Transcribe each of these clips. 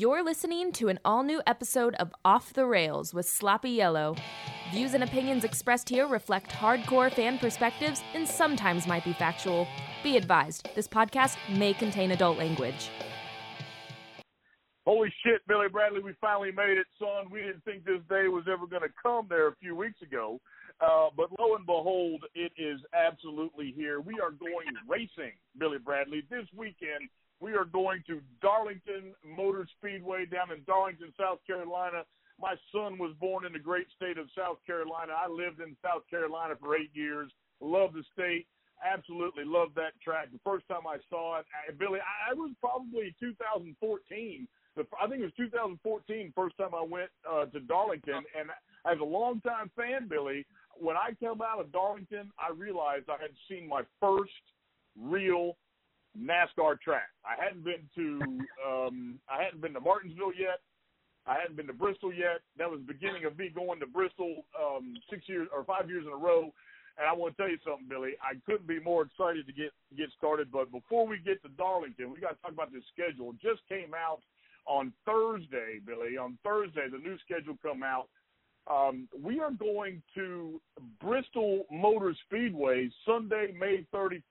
You're listening to an all new episode of Off the Rails with Sloppy Yellow. Views and opinions expressed here reflect hardcore fan perspectives and sometimes might be factual. Be advised, this podcast may contain adult language. Holy shit, Billy Bradley, we finally made it, son. We didn't think this day was ever going to come there a few weeks ago. Uh, but lo and behold, it is absolutely here. We are going racing, Billy Bradley, this weekend we are going to Darlington Motor Speedway down in Darlington, South Carolina. My son was born in the great state of South Carolina. I lived in South Carolina for eight years. Love the state. Absolutely love that track. The first time I saw it, I, Billy, I, I was probably 2014. The, I think it was 2014 first time I went uh, to Darlington, and as a longtime fan, Billy, when I came out of Darlington, I realized I had seen my first real NASCAR track. I hadn't been to um, I hadn't been to Martinsville yet. I hadn't been to Bristol yet. That was the beginning of me going to Bristol um, six years or five years in a row. And I want to tell you something, Billy. I couldn't be more excited to get get started. But before we get to Darlington, we got to talk about this schedule. It just came out on Thursday, Billy. On Thursday, the new schedule come out um, we are going to Bristol Motor Speedway Sunday, May 31st.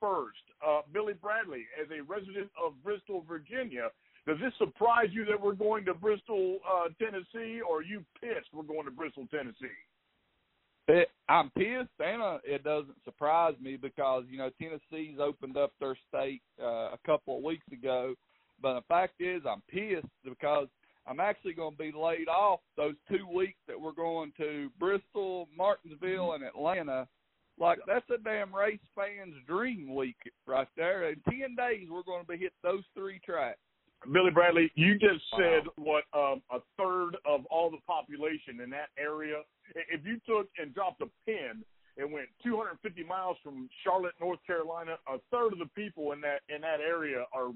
Uh, Billy Bradley, as a resident of Bristol, Virginia, does this surprise you that we're going to Bristol, uh, Tennessee, or are you pissed we're going to Bristol, Tennessee? It, I'm pissed, and uh, it doesn't surprise me because you know Tennessee's opened up their state uh, a couple of weeks ago. But the fact is, I'm pissed because I'm actually going to be laid off those two weeks that we're going to Bristol, Martinsville, and Atlanta. Like that's a damn race fan's dream week right there. In ten days, we're going to be hit those three tracks. Billy Bradley, you just said what um, a third of all the population in that area. If you took and dropped a pin and went 250 miles from Charlotte, North Carolina, a third of the people in that in that area are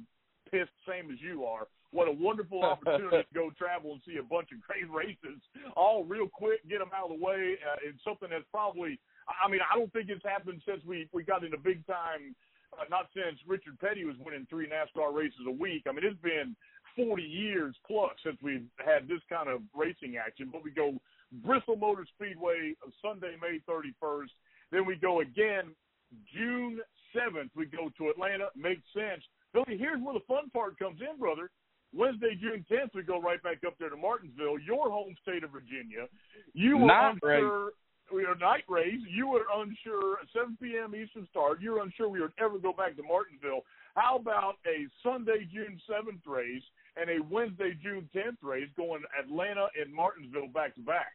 pissed, same as you are what a wonderful opportunity to go travel and see a bunch of great races all real quick, get them out of the way. Uh, it's something that's probably, I mean, I don't think it's happened since we, we got into big time, uh, not since Richard Petty was winning three NASCAR races a week. I mean, it's been 40 years plus since we've had this kind of racing action. But we go Bristol Motor Speedway Sunday, May 31st. Then we go again June 7th. We go to Atlanta. Makes sense. Billy, here's where the fun part comes in, brother. Wednesday, June 10th, we go right back up there to Martinsville, your home state of Virginia. You were night unsure. Race. We are night race. You were unsure. 7 p.m. Eastern start. You were unsure we would ever go back to Martinsville. How about a Sunday, June 7th race and a Wednesday, June 10th race going Atlanta and Martinsville back to back?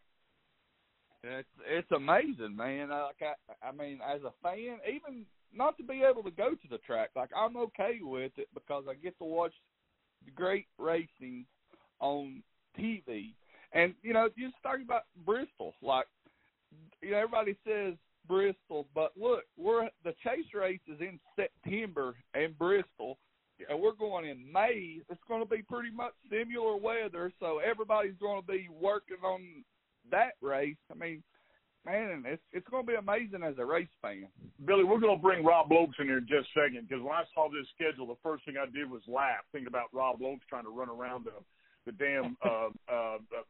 It's it's amazing, man. Like I, I mean, as a fan, even not to be able to go to the track, like I'm okay with it because I get to watch the great racing on TV. And you know, just talking about Bristol, like you know, everybody says Bristol, but look, we're the chase race is in September in Bristol, and we're going in May. It's going to be pretty much similar weather, so everybody's going to be working on that race. I mean, man, it's it's going to be amazing as a race fan. Billy, we're going to bring Rob Lokes in here in just a second because when I saw this schedule, the first thing I did was laugh, thinking about Rob Lokes trying to run around the the damn uh, uh, uh,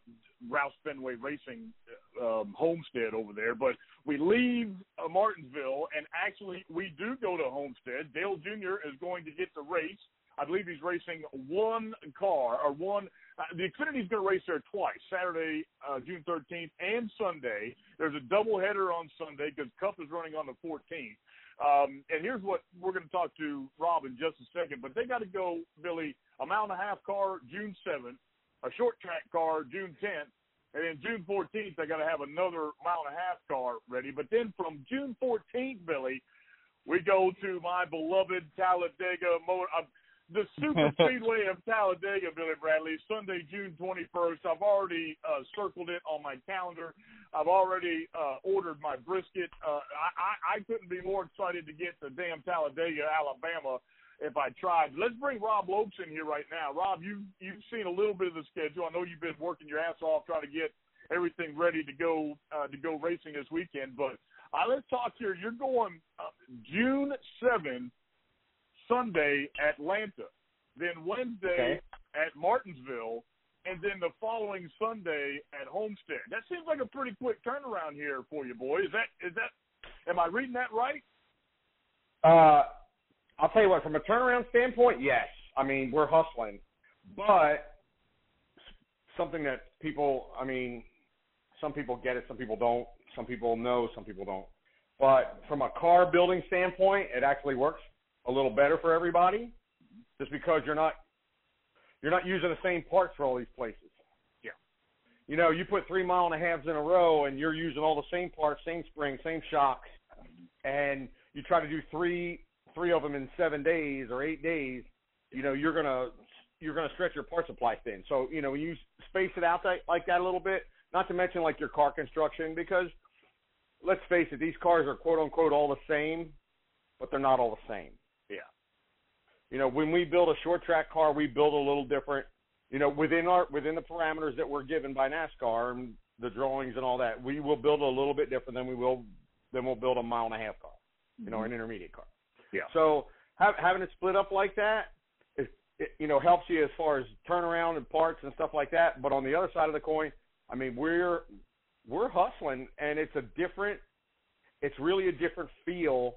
Roush Fenway Racing um, homestead over there. But we leave uh, Martinsville, and actually we do go to Homestead. Dale Jr. is going to get the race. I believe he's racing one car or one uh, the Xfinity is going to race there twice, Saturday, uh, June 13th, and Sunday. There's a doubleheader on Sunday because Cup is running on the 14th. Um, and here's what we're going to talk to Rob in just a second. But they got to go, Billy, a mile and a half car June 7th, a short track car June 10th, and then June 14th they got to have another mile and a half car ready. But then from June 14th, Billy, we go to my beloved Talladega Motor. Uh, the Super Speedway of Talladega, Billy Bradley, Sunday, June 21st. I've already uh, circled it on my calendar. I've already uh, ordered my brisket. Uh, I, I, I couldn't be more excited to get to damn Talladega, Alabama, if I tried. Let's bring Rob Lokes in here right now. Rob, you you've seen a little bit of the schedule. I know you've been working your ass off trying to get everything ready to go uh, to go racing this weekend. But uh, let's talk here. You're going uh, June 7th Sunday, Atlanta. Then Wednesday okay. at Martinsville. and then the following Sunday at Homestead. That seems like a pretty quick turnaround here for you, boy. Is that is that? Am I reading that right? Uh, I'll tell you what. From a turnaround standpoint, yes. I mean, we're hustling, but something that people, I mean, some people get it, some people don't. Some people know, some people don't. But from a car building standpoint, it actually works a little better for everybody, just because you're not you're not using the same parts for all these places. Yeah. You know, you put three mile and a halves in a row, and you're using all the same parts, same springs, same shocks, and you try to do three three of them in seven days or eight days. You know, you're gonna you're gonna stretch your part supply thin. So you know, when you space it out that, like that a little bit, not to mention like your car construction, because let's face it, these cars are quote unquote all the same, but they're not all the same. Yeah. You know, when we build a short track car, we build a little different. You know, within our within the parameters that we're given by NASCAR and the drawings and all that, we will build a little bit different than we will than we'll build a mile and a half car. You know, mm-hmm. an intermediate car. Yeah. So have, having it split up like that, it, it you know helps you as far as turnaround and parts and stuff like that. But on the other side of the coin, I mean, we're we're hustling, and it's a different, it's really a different feel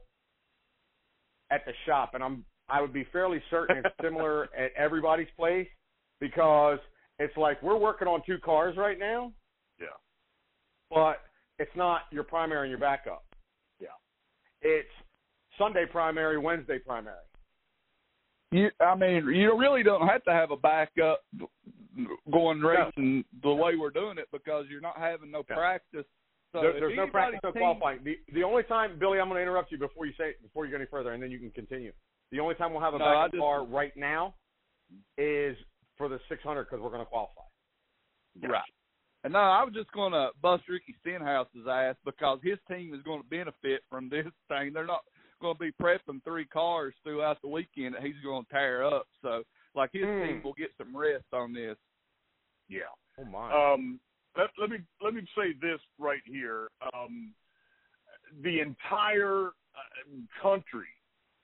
at the shop, and I'm I would be fairly certain it's similar at everybody's place because it's like we're working on two cars right now. Yeah. But it's not your primary and your backup. Yeah. It's Sunday primary, Wednesday primary. You, I mean, you really don't have to have a backup going racing no. the way we're doing it because you're not having no yeah. practice. So there, there's no practice, no qualifying. The the only time, Billy, I'm going to interrupt you before you say before you go any further, and then you can continue. The only time we'll have a no, backup just, car right now is for the 600 because we're going to qualify. Right. And no, I was just going to bust Ricky Stenhouse's ass because his team is going to benefit from this thing. They're not going to be prepping three cars throughout the weekend that he's going to tear up. So, like his Mm. team will get some rest on this. Yeah. Oh my. Um, let, let me let me say this right here. Um, the entire uh, country,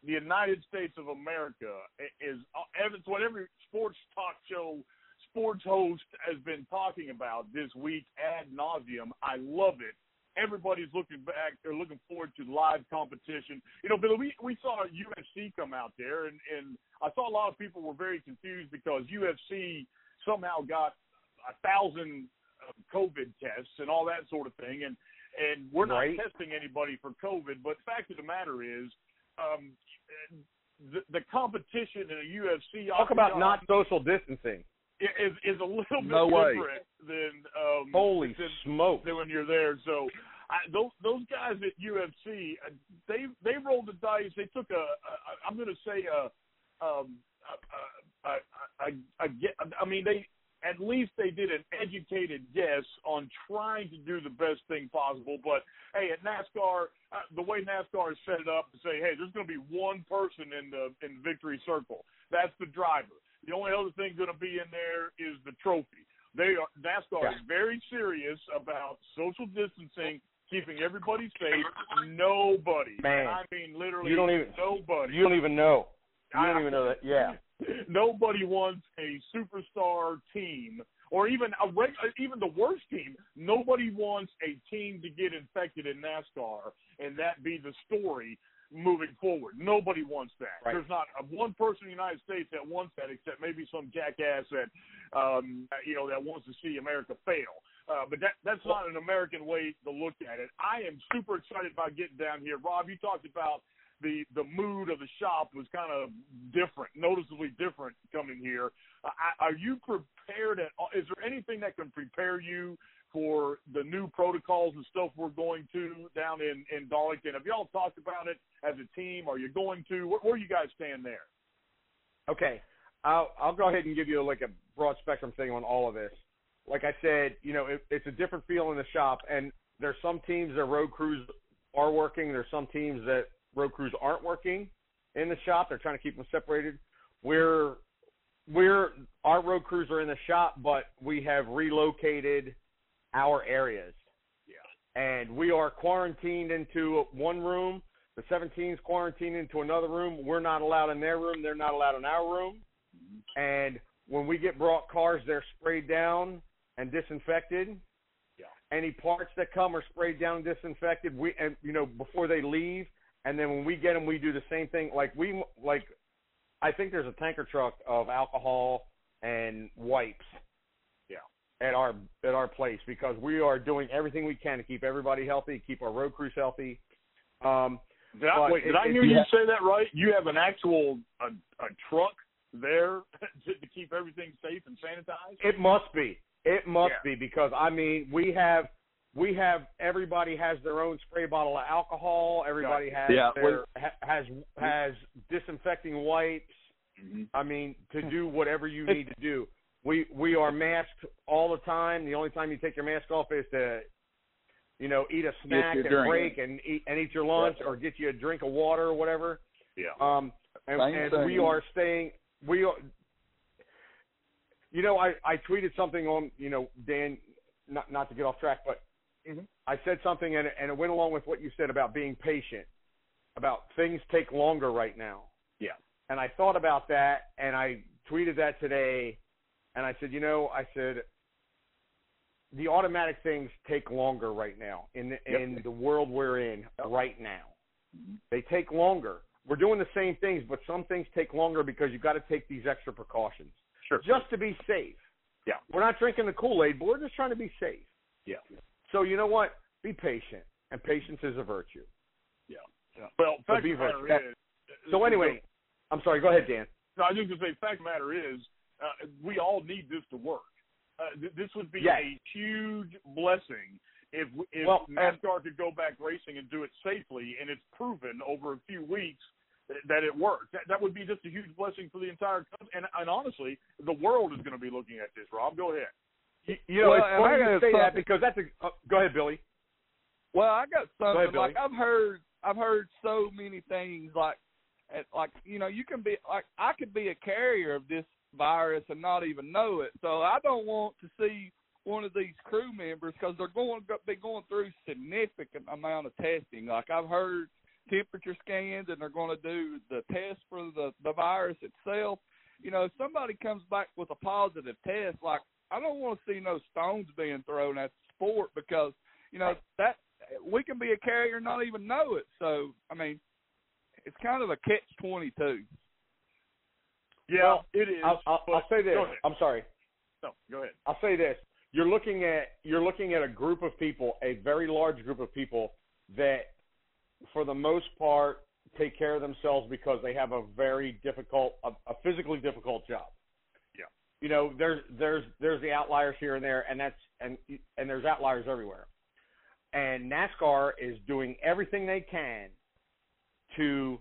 the United States of America, is it's what every sports talk show, sports host has been talking about this week ad nauseum. I love it. Everybody's looking back. They're looking forward to live competition. You know, Billy, we we saw UFC come out there, and and I saw a lot of people were very confused because UFC somehow got a thousand uh, COVID tests and all that sort of thing, and and we're not Right. testing anybody for COVID. But fact of the matter is, um, the, the competition in a UFC Talk about not social distancing. is is a little bit No different than um, Holy than, smoke. than when you're there. So. I, those those guys at UFC, uh, they they rolled the dice. They took a, a I'm going to say a, um, a, a, a, a, a, I mean they at least they did an educated guess on trying to do the best thing possible. But hey, at NASCAR, uh, the way NASCAR is set it up to say, hey, there's going to be one person in the in the victory circle. That's the driver. The only other thing going to be in there is the trophy. They are NASCAR Yeah. is very serious about social distancing, keeping everybody safe. Nobody, Man. I mean literally, You don't even- nobody. You don't even know. You I- don't even know that. Yeah. Nobody wants a superstar team, or even a reg- even the worst team. Nobody wants a team to get infected in NASCAR, and that be the story moving forward. Nobody wants that. Right. There's not a, one person in the United States that wants that, except maybe some jackass that um, you know that wants to see America fail. Uh, but that that's not an American way to look at it. I am super excited about getting down here. Rob, you talked about the the mood of the shop was kind of different, noticeably different coming here. Uh, are you prepared at all? Is there anything that can prepare you for the new protocols and stuff we're going to down in in Darlington? Have y'all talked about it as a team? Are you going to? Where, where you guys stand there? Okay. I'll I'll go ahead and give you like a broad spectrum thing on all of this. Like I said, you know, it, it's a different feel in the shop, and there's some teams that road crews are working. There's some teams that road crews aren't working in the shop. They're trying to keep them separated. We're we're our road crews are in the shop, but we have relocated our areas. Yeah. And we are quarantined into one room. The 17's quarantined into another room. We're not allowed in their room. They're not allowed in our room. Mm-hmm. And when we get brought cars, they're sprayed down and disinfected. Yeah. Any parts that come are sprayed down and disinfected. We and you know before they leave, and then when we get them, we do the same thing. Like we like, I think there's a tanker truck of alcohol and wipes. Yeah. At our at our place because we are doing everything we can to keep everybody healthy, keep our road crews healthy. Um, Did I, wait, did it- I hear you yeah. say that right? You have an actual a, a truck there to, to keep everything safe and sanitized. It must be. It must Yeah. be because I mean we have we have everybody has their own spray bottle of alcohol. Everybody has Yeah, their ha, has has disinfecting wipes. Mm-hmm. I mean to do whatever you need to do. We we are masked all the time. The only time you take your mask off is to you know eat a snack and drink. break and eat and eat your lunch or get you a drink of water or whatever. Yeah. Um, and, and we are staying. We are. You know, I I tweeted something on you know Dan, not not to get off track, but Mhm. I said something and it- and it went along with what you said about being patient, about things take longer right now. Yeah. And I thought about that and I tweeted that today, and I said, you know, I said. The automatic things take longer right now in the, Yep. in the world we're in right now. Mhm. They take longer. We're doing the same things, but some things take longer because you've got to take these extra precautions Sure. just to be safe. Yeah. We're not drinking the Kool Aid, but we're just trying to be safe. Yeah. So you know what? Be patient, and patience is a virtue. Yeah. Well, fact be of matter virtuous. is. So anyway, I'm sorry. Go ahead, Dan. No, I was just gonna say, fact of the matter is, uh, we all need this to work. Uh, th- this would be Yes. a huge blessing if if Well, NASCAR could go back racing and do it safely, and it's proven over a few weeks that, that it worked. That, that would be just a huge blessing for the entire country. And, and honestly, the world is going to be looking at this. Rob, go ahead. You, you know, Well, it's funny I you say that because that's a. Uh, go ahead, Billy. Well, I got something ahead, Billy. like I've heard I've heard so many things like like you know you can be like I could be a carrier of this virus and not even know it. So I don't want to see one of these crew members because they're going to be going through significant amount of testing. Like I've heard temperature scans and they're going to do the test for the the virus itself. You know, if somebody comes back with a positive test, like I don't want to see no stones being thrown at the sport because you know that we can be a carrier and not even know it. So I mean, it's kind of a catch twenty two. Yeah, Well, it is. I'll, I'll, I'll say this. I'm sorry. No, go ahead. I'll say this: you're looking at you're looking at a group of people, a very large group of people that, for the most part, take care of themselves because they have a very difficult, a, a physically difficult job. You know, there's there's there's the outliers here and there, and that's and and there's outliers everywhere. And NASCAR is doing everything they can to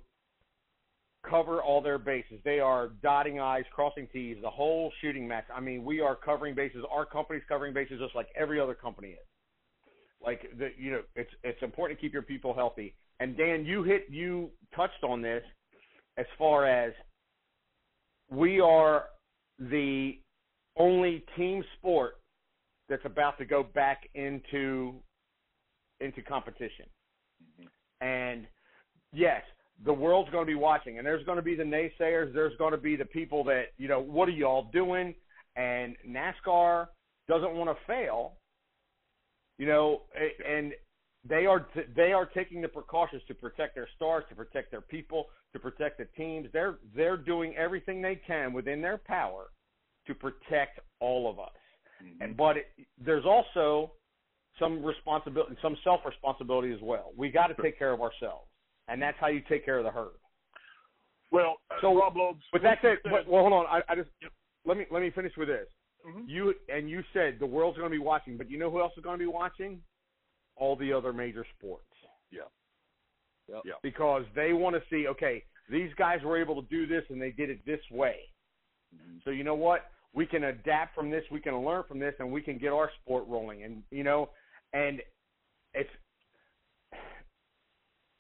cover all their bases. They are dotting I's, crossing T's, the whole shooting match. I mean, we are covering bases. Our company's covering bases just like every other company is. Like the, you know, it's it's important to keep your people healthy. And Dan, you hit you touched on this as far as we are the only team sport that's about to go back into into competition. Mm-hmm. And yes, the world's going to be watching, and there's going to be the naysayers. There's going to be the people that you know, what are y'all doing? And NASCAR doesn't want to fail, you know, and they are t- they are taking the precautions to protect their stars, to protect their people, to protect the teams. They're they're doing everything they can within their power to protect all of us. And but it, there's also some responsibility, some self responsibility as well. We got to take care of ourselves, and that's how you take care of the herd. Well, uh, So, Rob Loeb's. But that's it. said- But, well, hold on. I, I just let me let me finish with this. Mhm. You and you said the world's going to be watching, but you know who else is going to be watching? All the other major sports. Yeah. Yep. Yeah. Because they want to see, okay, these guys were able to do this and they did it this way. Mm-hmm. So you know what? We can adapt from this. We can learn from this, and we can get our sport rolling. And you know, and it's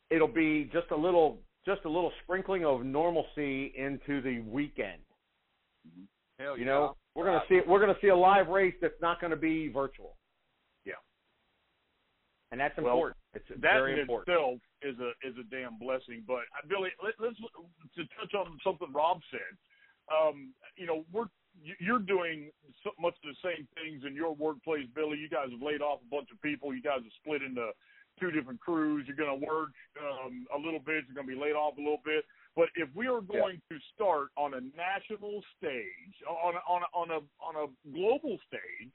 it'll be just a little just a little sprinkling of normalcy into the weekend. Mm-hmm. Hell You yeah. know, we're gonna see we're gonna see a live race that's not gonna be virtual. Yeah. and that's Well, important. it's that very in important. itself is a is a damn blessing. But uh, Billy, let, let's to touch on something Rob said. Um, you know, we're you- you're doing so much of the same things in your workplace, Billy. You guys have laid off a bunch of people. You guys have split into two different crews. You're going to work um, a little bit. You're going to be laid off a little bit. But if we are going to start on a national stage, on a, on a, on a on a global stage,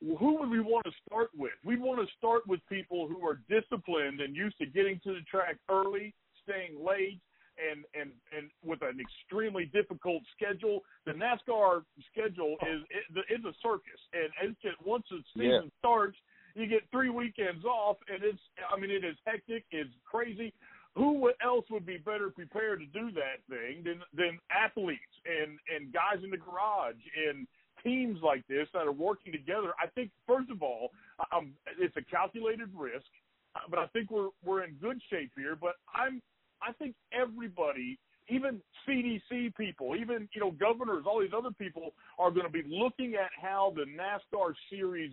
who would we want to start with? We want to start with people who are disciplined and used to getting to the track early, staying late, and and and with an extremely difficult schedule. The NASCAR schedule is it, it's a circus, and it's just once the season Yeah. starts, you get three weekends off, and it's I mean it is hectic, it's crazy. Who else would be better prepared to do that thing than than athletes and and guys in the garage and teams like this that are working together? I think first of all, um, it's a calculated risk, uh, but I think we're we're in good shape here. But I'm I think everybody, even CDC people, even you know governors, all these other people are going to be looking at how the NASCAR series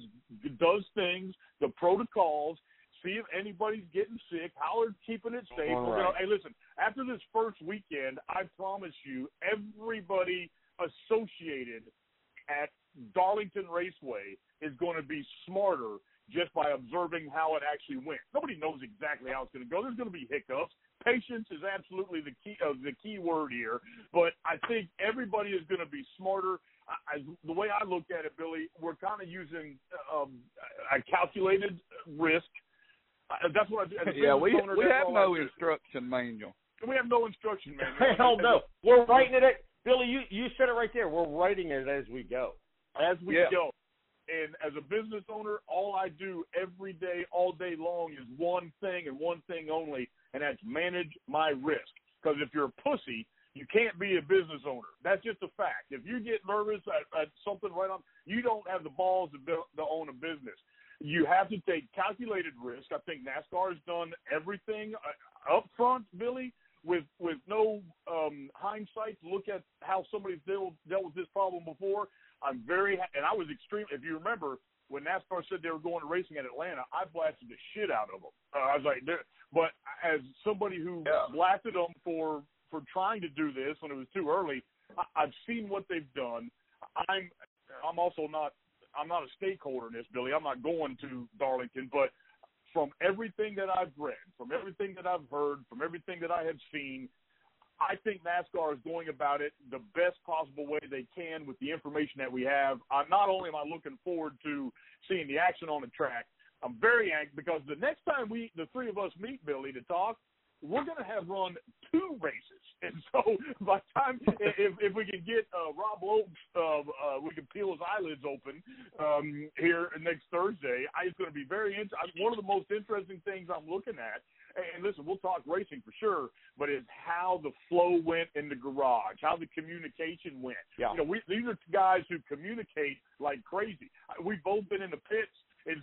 does things, the protocols. See if anybody's getting sick, how they're keeping it safe. All gonna, hey, listen. After this first weekend, I promise you, everybody associated at Darlington Raceway is going to be smarter just by observing how it actually went. Nobody knows exactly how it's going to go. There's going to be hiccups. Patience is absolutely the key uh, the key word here, but I think everybody is going to be smarter. I, I, the way I look at it, Billy, we're kind of using um, a calculated risk. Uh, that's what I. as a yeah, we business owner, we have no I do. instruction manual. We have no instruction manual. Hell no. We're writing it. At, Billy, you you said it right there. We're writing it as we go. as we Yeah. go. And as a business owner, all I do every day, all day long, is one thing and one thing only, and that's manage my risk. Because if you're a pussy, you can't be a business owner. That's just a fact. If you get nervous at, at something right on, you don't have the balls to, build, to own a business. You have to take calculated risk. I think NASCAR has done everything uh, up front, Billy, with with no um, hindsight to look at how somebody's dealt, dealt with this problem before. I'm very ha- and I was extreme. If you remember when NASCAR said they were going to racing at Atlanta, I blasted the shit out of them. Uh, I was like, but as somebody who Yeah. blasted them for for trying to do this when it was too early, I, I've seen what they've done. I'm I'm also not I'm not a stakeholder in this, Billy. I'm not going to Darlington, but from everything that I've read, from everything that I've heard, from everything that I have seen, I think NASCAR is going about it the best possible way they can with the information that we have. I'm not only am I looking forward to seeing the action on the track, I'm very anxious because the next time we, the three of us, meet Billy to talk, we're going to have run two races, and so by the time if if we can get uh, Rob Loeb, uh, uh, we can peel his eyelids open um, here next Thursday. I, it's going to be very int- I- one of the most interesting things I'm looking at. And listen, we'll talk racing for sure, but it's how the flow went in the garage, how the communication went. Yeah. You know, we, these are guys who communicate like crazy. We've both been in the pits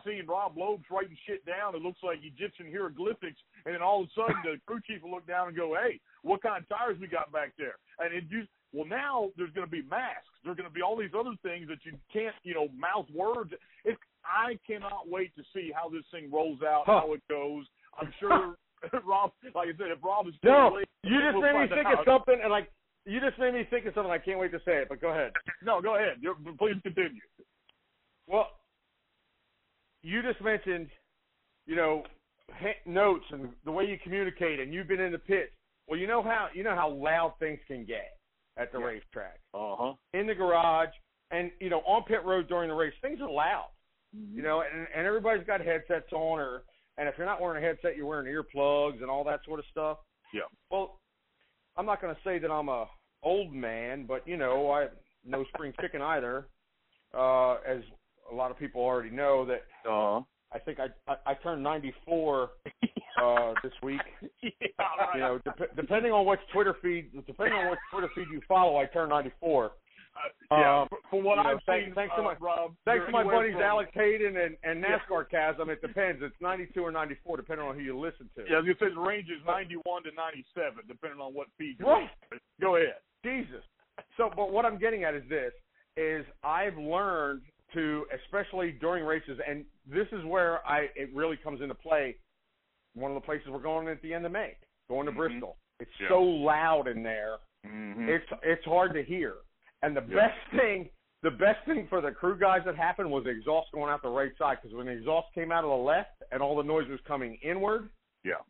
seeing Rob Loeb's writing shit down. It looks like Egyptian hieroglyphics, and then all of a sudden the crew chief will look down and go, "Hey, what kind of tires we got back there?" And it just well now there's going to be masks. There's going to be all these other things that you can't you know mouth words. It's I cannot wait to see how this thing rolls out, Huh. how it goes. I'm sure Rob, like I said, if Rob is No, late, you just we'll made me think out. of something, and like you just made me think of something. I can't wait to say it, but go ahead. No, go ahead. You're, please continue. Well, you just mentioned, you know, notes and the way you communicate, and you've been in the pit. Well, you know how you know how loud things can get at the Yeah. racetrack, Uh huh. in the garage, and you know on pit road during the race. Things are loud, you know, and, and everybody's got headsets on, or and if you're not wearing a headset, you're wearing earplugs and all that sort of stuff. Yeah. Well, I'm not going to say that I'm a old man, but you know, I no spring chicken either. Uh, as a lot of people already know that Uh huh. I think I I, I turned 94 uh, this week. yeah, right. You know, dep- depending on which Twitter feed, depending on which Twitter feed you follow, I turned 94. Uh, yeah, Um, from what I've thank- seen, thanks to uh, my- Rob. Thanks to my buddies from- Alex Hayden and, and Yeah. NASCAR Chasm. It depends. It's 92 or 94, depending on who you listen to. Yeah, was gonna the range is 91 to 97, depending on what feed. you're Right. Go ahead. Jesus. So, but what I'm getting at is this: is I've learned to, especially during races, and this is where I it really comes into play. One of the places we're going at the end of May, going to Mhm. Bristol. It's Yeah. so loud in there. Mm-hmm. It's it's hard to hear. And the Yeah. best thing, the best thing for the crew guys that happened was the exhaust going out the right side. Because when the exhaust came out of the left and all the noise was coming inward, Yeah.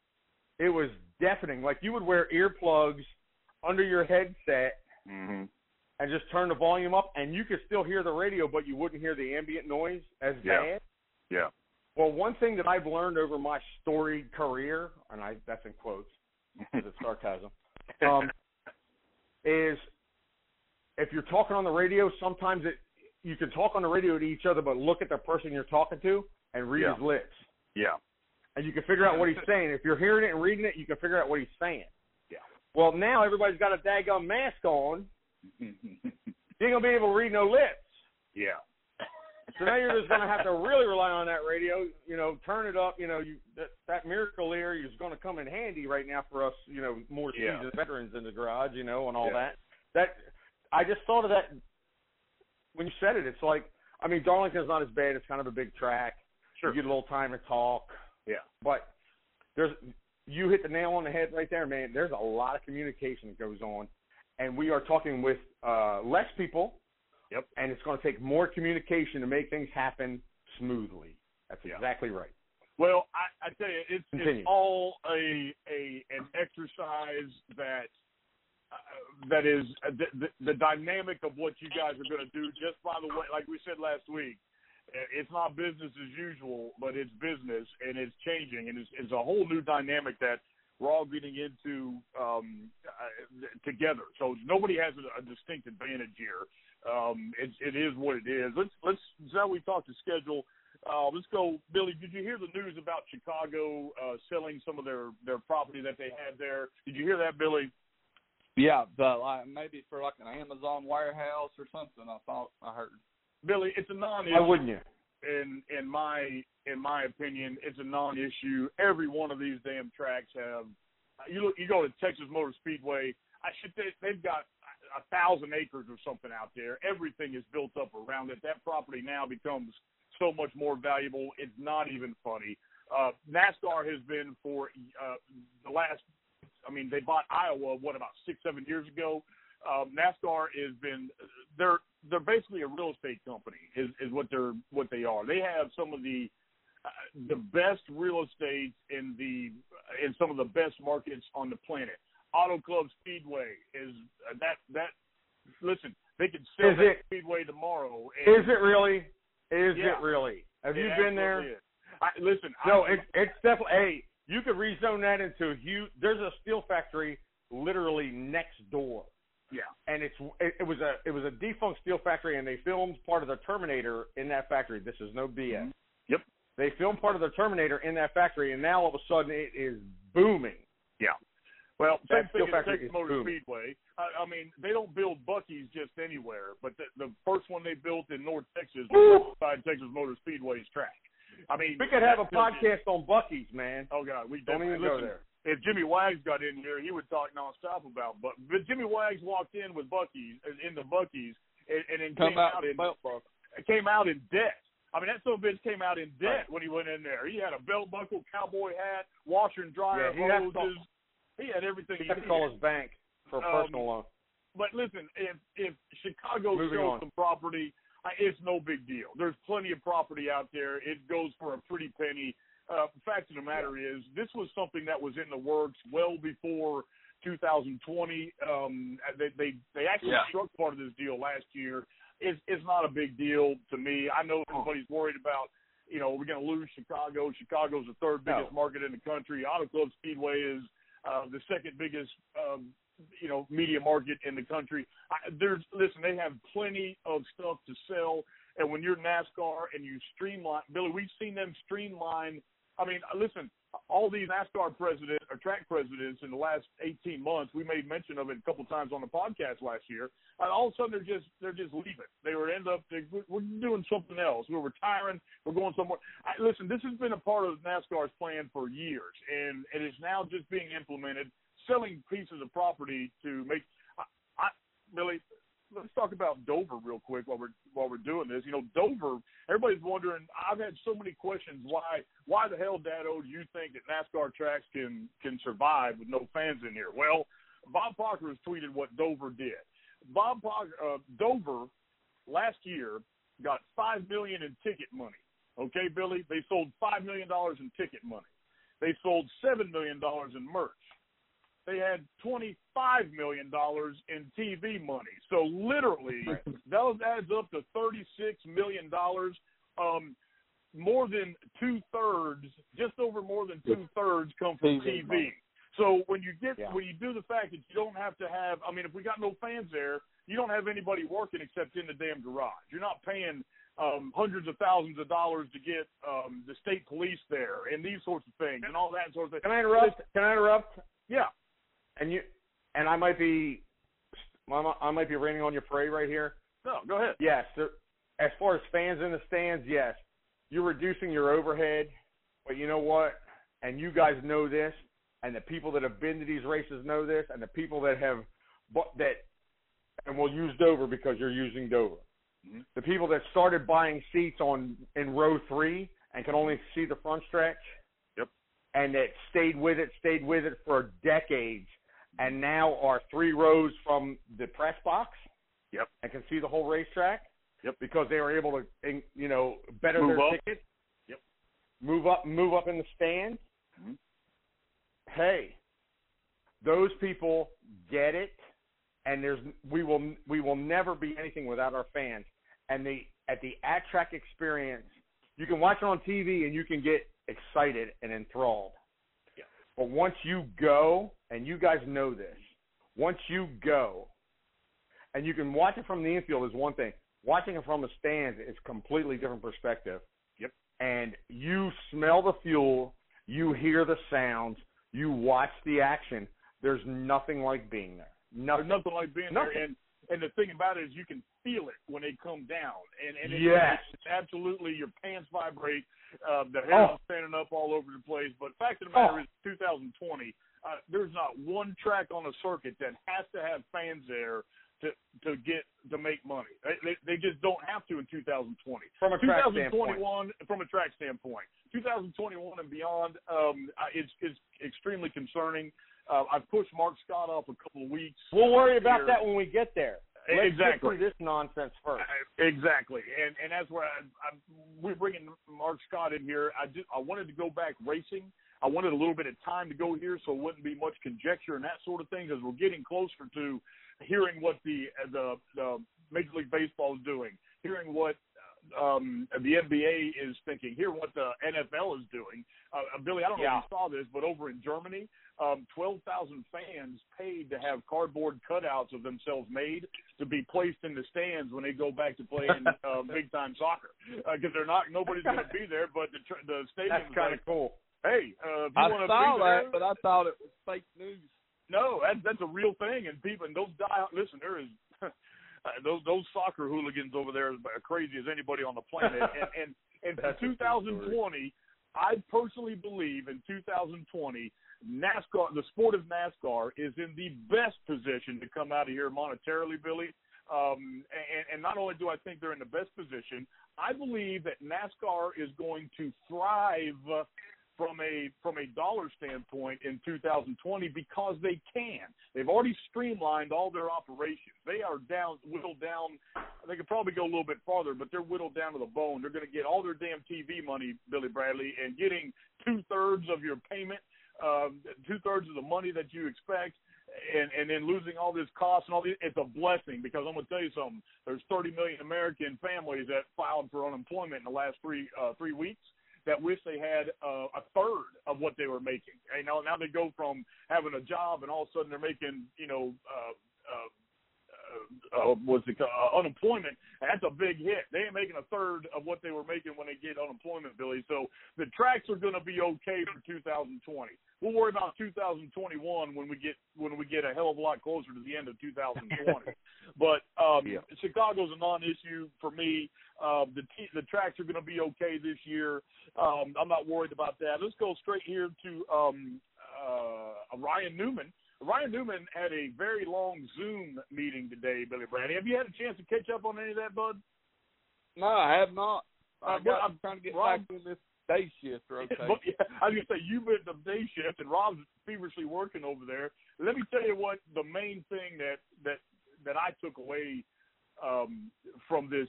it was deafening. Like you would wear earplugs under your headset Mm-hmm. And just turn the volume up, and you could still hear the radio, but you wouldn't hear the ambient noise as Yeah. bad. Yeah. Well, one thing that I've learned over my storied career, and I that's in quotes because it's sarcasm, um, is if you're talking on the radio, sometimes it you can talk on the radio to each other, but look at the person you're talking to and read Yeah. his lips, Yeah. and you can figure out what he's saying. If you're hearing it and reading it, you can figure out what he's saying. Yeah. Well, now everybody's got a daggum mask on. You ain't gonna be able to read no lips. yeah. So now you're just going to have to really rely on that radio. You know, turn it up. You know, you that, that miracle ear is going to come in handy right now for us. You know, more Yeah. seasoned veterans in the garage. You know, and all Yeah. that. That I just thought of that when you said it. It's like I mean, Darlington's not as bad. It's kind of a big track. Sure. You get a little time to talk. Yeah. But there's you hit the nail on the head right there, man. There's a lot of communication that goes on, and we are talking with uh, less people. Yep. And it's going to take more communication to make things happen smoothly. That's Yeah. exactly right. Well, I, I tell you, it's it's all a a an exercise that uh, that is uh, the, the the dynamic of what you guys are going to do. Just by the way, like we said last week, it's not business as usual, but it's business and it's changing, and it's, it's a whole new dynamic that we're all getting into um, uh, together. So nobody has a, a distinct advantage here. Um, it's it is what it is. Let's let's now we talked to schedule. Uh, let's go, Billy. Did you hear the news about Chicago uh, selling some of their their property that they had there? Did you hear that, Billy? Yeah, the like maybe for like an Amazon warehouse or something. I thought I heard. Billy, it's a non-issue. wouldn't you? in in my in my opinion, it's a non-issue. Every one of these damn tracks have. You look, you go to Texas Motor Speedway. I should they, they've got a thousand acres or something out there. Everything is built up around it. That property now becomes so much more valuable. It's not even funny. Uh, NASCAR has been for uh, the last. I mean, they bought Iowa what about six seven years ago. Um, NASCAR has been they're they're basically a real estate company is is what they're what they are. They have some of the the best real estate in the in some of the best markets on the planet. Auto Club Speedway is uh, that that listen they could sell Is that it- speedway tomorrow. And Is it really? Is Yeah. it really? Have you been there? I, listen, No, I, it's it's definitely. Hey, you could rezone that into a huge. There's a steel factory literally next door, yeah, and it's it, it was a it was a defunct steel factory, and they filmed part of the Terminator in that factory. This is no BS. Mhm. Yep. They filmed part of the Terminator in that factory, and now all of a sudden it is booming. yeah. Well, That same steel thing at factory Texas is Motor booming. Speedway. I, I mean, they don't build Buc-ee's just anywhere, but the, the first one they built in North Texas was by Texas Motor Speedway's track. I mean, We could have a podcast on Buc-ee's, man. Oh God, we Don't even definitely- go listen, there. If Jimmy Wags got in here, he would talk nonstop about but but Jimmy Wags walked in with Buc-ee's in the Buc-ee's and, and then Come came out out in belt came out in debt. I mean, that son of a bitch came out in debt Right. when he went in there. He had a belt buckle, cowboy hat, washer and dryer Yeah, he had hoses. He had everything. He he had to call his bank for a Um, personal loan. But listen, if if Chicago Moving sells on. some property, it's no big deal. There's plenty of property out there. It goes for a pretty penny. Uh, the fact of the matter is, this was something that was in the works well before 2020. Um, they they, they actually Yeah. struck part of this deal last year. It's it's not a big deal to me. I know everybody's worried about. You know, we're going to lose Chicago. Chicago's the third biggest No. market in the country. Auto Club Speedway is uh, the second biggest um, you know media market in the country. I, there's listen, they have plenty of stuff to sell, and when you're NASCAR and you streamline, Billy, we've seen them streamline. I mean, listen, all these NASCAR presidents or track presidents in the last 18 months, we made mention of it a couple times on the podcast last year. And all of a sudden, they're just they're just leaving. They were end up they, we're doing something else. We're retiring. We're going somewhere. I, listen, this has been a part of NASCAR's plan for years, and it is now just being implemented. Selling pieces of property to make. I, I Billy, let's talk about Dover real quick while we're while we're doing this. You know, Dover. Everybody's wondering. I've had so many questions. Why why the hell, Dado, do you think that NASCAR tracks can can survive with no fans in here? Well, Bob Pockrass has tweeted what Dover did. Bob uh, Dover last year got five million in ticket money. Okay, Billy, they sold five million dollars in ticket money. They sold seven million dollars in merch. They had twenty-five million dollars in TV money. So literally, that adds up to thirty-six million dollars. Um, more than two thirds, just over more than two thirds, come from TV. TV. So when you get yeah. when you do the fact that you don't have to have, I mean, if we got no fans there, you don't have anybody working except in the damn garage. You're not paying um, hundreds of thousands of dollars to get um, the state police there and these sorts of things and all that sort of thing. Can I interrupt? Can I interrupt? Yeah. And you and I might be I might be raining on your parade right here. No, go ahead. Yes. as far as fans in the stands, yes, you're reducing your overhead. But you know what? And you guys know this and the people that have been to these races know this, and the people that have bought that, and we'll use Dover because you're using Dover. Mm-hmm. The people that started buying seats on in row three and can only see the front stretch. Yep. And that stayed with it, stayed with it for decades, and now are three rows from the press box. Yep. And can see the whole racetrack. Yep. Because they were able to, you know, better move their up. tickets. Yep. Move up, move up in the stand. Mm-hmm hey, those people get it, and there's we will we will never be anything without our fans. And the at the at track experience, you can watch it on TV and you can get excited and enthralled. Yeah. But once you go, and you guys know this, once you go, and you can watch it from the infield is one thing. Watching it from the stands is completely different perspective. Yep. And you smell the fuel, you hear the sounds, you watch the action. There's nothing like being there. Nothing, There's nothing like being nothing. there. And and the thing about it is you can feel it when they come down. And and it, yes. it's absolutely your pants vibrate, uh, the hair oh. standing up all over the place. But fact of the matter oh. is, 2020, uh, there's not one track on the circuit that has to have fans there to to get to make money. They, they, they just don't have to in 2020. From a track 2021, standpoint. from a track standpoint, 2021 and beyond um, is is extremely concerning. Uh, I've pushed Mark Scott up a couple of weeks. We'll worry about here. that when we get there. Let's exactly. This nonsense first. Exactly, and and that's where I, I, we're bringing Mark Scott in here. I I wanted to go back racing. I wanted a little bit of time to go here, so it wouldn't be much conjecture and that sort of thing. As we're getting closer to hearing what the the, the Major League Baseball is doing, hearing what um, the NBA is thinking. Hear what the NFL is doing. Uh, Billy, I don't know yeah. if you saw this, but over in Germany, um, 12,000 fans paid to have cardboard cutouts of themselves made to be placed in the stands when they go back to play in uh, big time soccer because uh, they're not nobody's going to be there, but the tr- the stadium That's kind of cool. Hey, uh, if you I want to saw that, but I thought it was fake news. no, that, that's a real thing, and people and those die. Listen, there is uh, those those soccer hooligans over there are crazy as anybody on the planet. and and, and for 2020, I personally believe in 2020, NASCAR, the sport of NASCAR, is in the best position to come out of here monetarily, Billy. Um, and, and not only do I think they're in the best position, I believe that NASCAR is going to thrive from a from a dollar standpoint in 2020 because they can. They've already streamlined all their operations. They are down whittled down. They could probably go a little bit farther, but they're whittled down to the bone. They're going to get all their damn TV money, Billy Bradley, and getting two thirds of your payment, um, two thirds of the money that you expect. And, and then losing all this cost and all this, it's a blessing because I'm going to tell you something. There's 30 million American families that filed for unemployment in the last three uh, three weeks that wish they had uh, a third of what they were making. You know, now they go from having a job and all of a sudden they're making, you know, uh, uh, uh, what's it called, uh, unemployment. That's a big hit. They ain't making a third of what they were making when they get unemployment, Billy. So the tracks are going to be okay for 2020. We'll worry about 2021 when we get when we get a hell of a lot closer to the end of 2020. but um, Yeah. Chicago's a non-issue for me. Uh, the t- the tracks are going to be okay this year. Um, I'm not worried about that. Let's go straight here to um, uh, Ryan Newman. Ryan Newman had a very long Zoom meeting today, Billy Bradley. Have you had a chance to catch up on any of that, bud? No, I have not. I Uh, got, well, I'm trying to get Rob- back in this day shift rotation. But, yeah, I was gonna say you've been the day shift, and Rob's feverishly working over there. Let me tell you what the main thing that that that I took away um, from this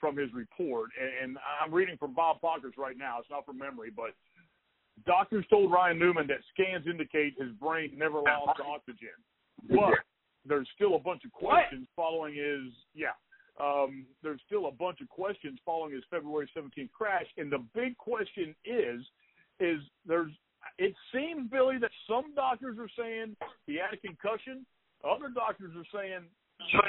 from his report, and, and I'm reading from Bob Pockrass right now. It's not from memory, but doctors told Ryan Newman that scans indicate his brain never lost oxygen, but there's still a bunch of questions what? following his yeah. Um, there's still a bunch of questions following his February 17th crash, and the big question is, is there's it seems Billy that some doctors are saying he had a concussion, other doctors are saying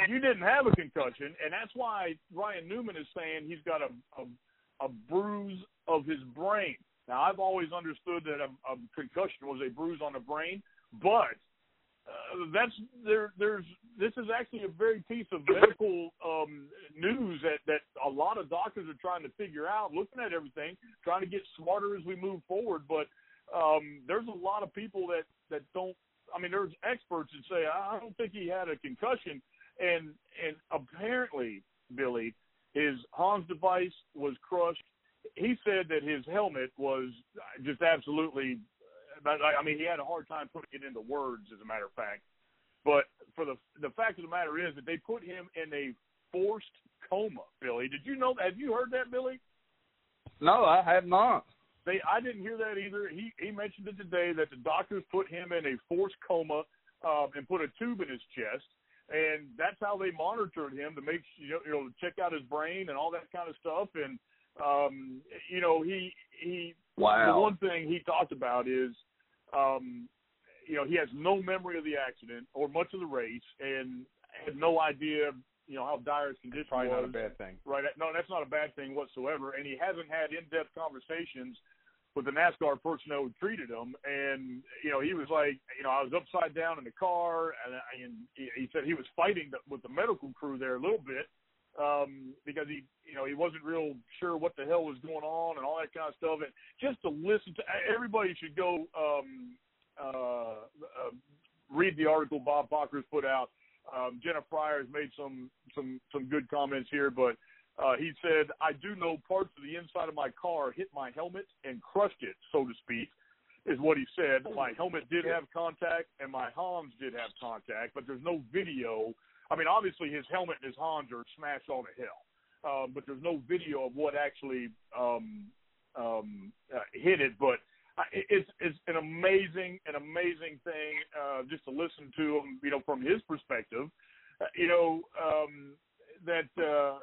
you didn't have a concussion, and that's why Ryan Newman is saying he's got a a, a bruise of his brain. Now I've always understood that a, a concussion was a bruise on the brain, but uh, that's there. There's this is actually a very piece of medical um, news that that a lot of doctors are trying to figure out, looking at everything, trying to get smarter as we move forward. But um, there's a lot of people that that don't. I mean, there's experts that say I don't think he had a concussion, and and apparently, Billy, his Hans device was crushed. He said that his helmet was just absolutely I mean, he had a hard time putting it into words, as a matter of fact. But for the the fact of the matter is that they put him in a forced coma. Billy, did you know? Have you heard that, Billy? No, I have not. They, I didn't hear that either. He he mentioned it today that the doctors put him in a forced coma um, and put a tube in his chest, and that's how they monitored him to make you know, you know check out his brain and all that kind of stuff. And um, you know he he wow. the one thing he talked about is um, you know, he has no memory of the accident or much of the race, and had no idea, you know, how dire his condition Probably was. not a bad thing. Right? No, that's not a bad thing whatsoever. And he hasn't had in-depth conversations with the NASCAR personnel who treated him. And you know, he was like, you know, I was upside down in the car, and, and he said he was fighting with the medical crew there a little bit um, because he, you know, he wasn't real sure what the hell was going on and all that kind of stuff. And just to listen to everybody should go um, uh, uh, read the article Bob Pockrass put out. Um, Jenna Fryer has made some some some good comments here, but uh, he said, "I do know parts of the inside of my car hit my helmet and crushed it, so to speak." Is what he said. My helmet did have contact, and my Hans did have contact, but there's no video I mean, obviously his helmet and his Hans are smashed all to hell, um, but there's no video of what actually um, um, uh, hit it. But it's it's an amazing, an amazing thing uh, just to listen to him, you know, from his perspective. Uh, you know um, that uh,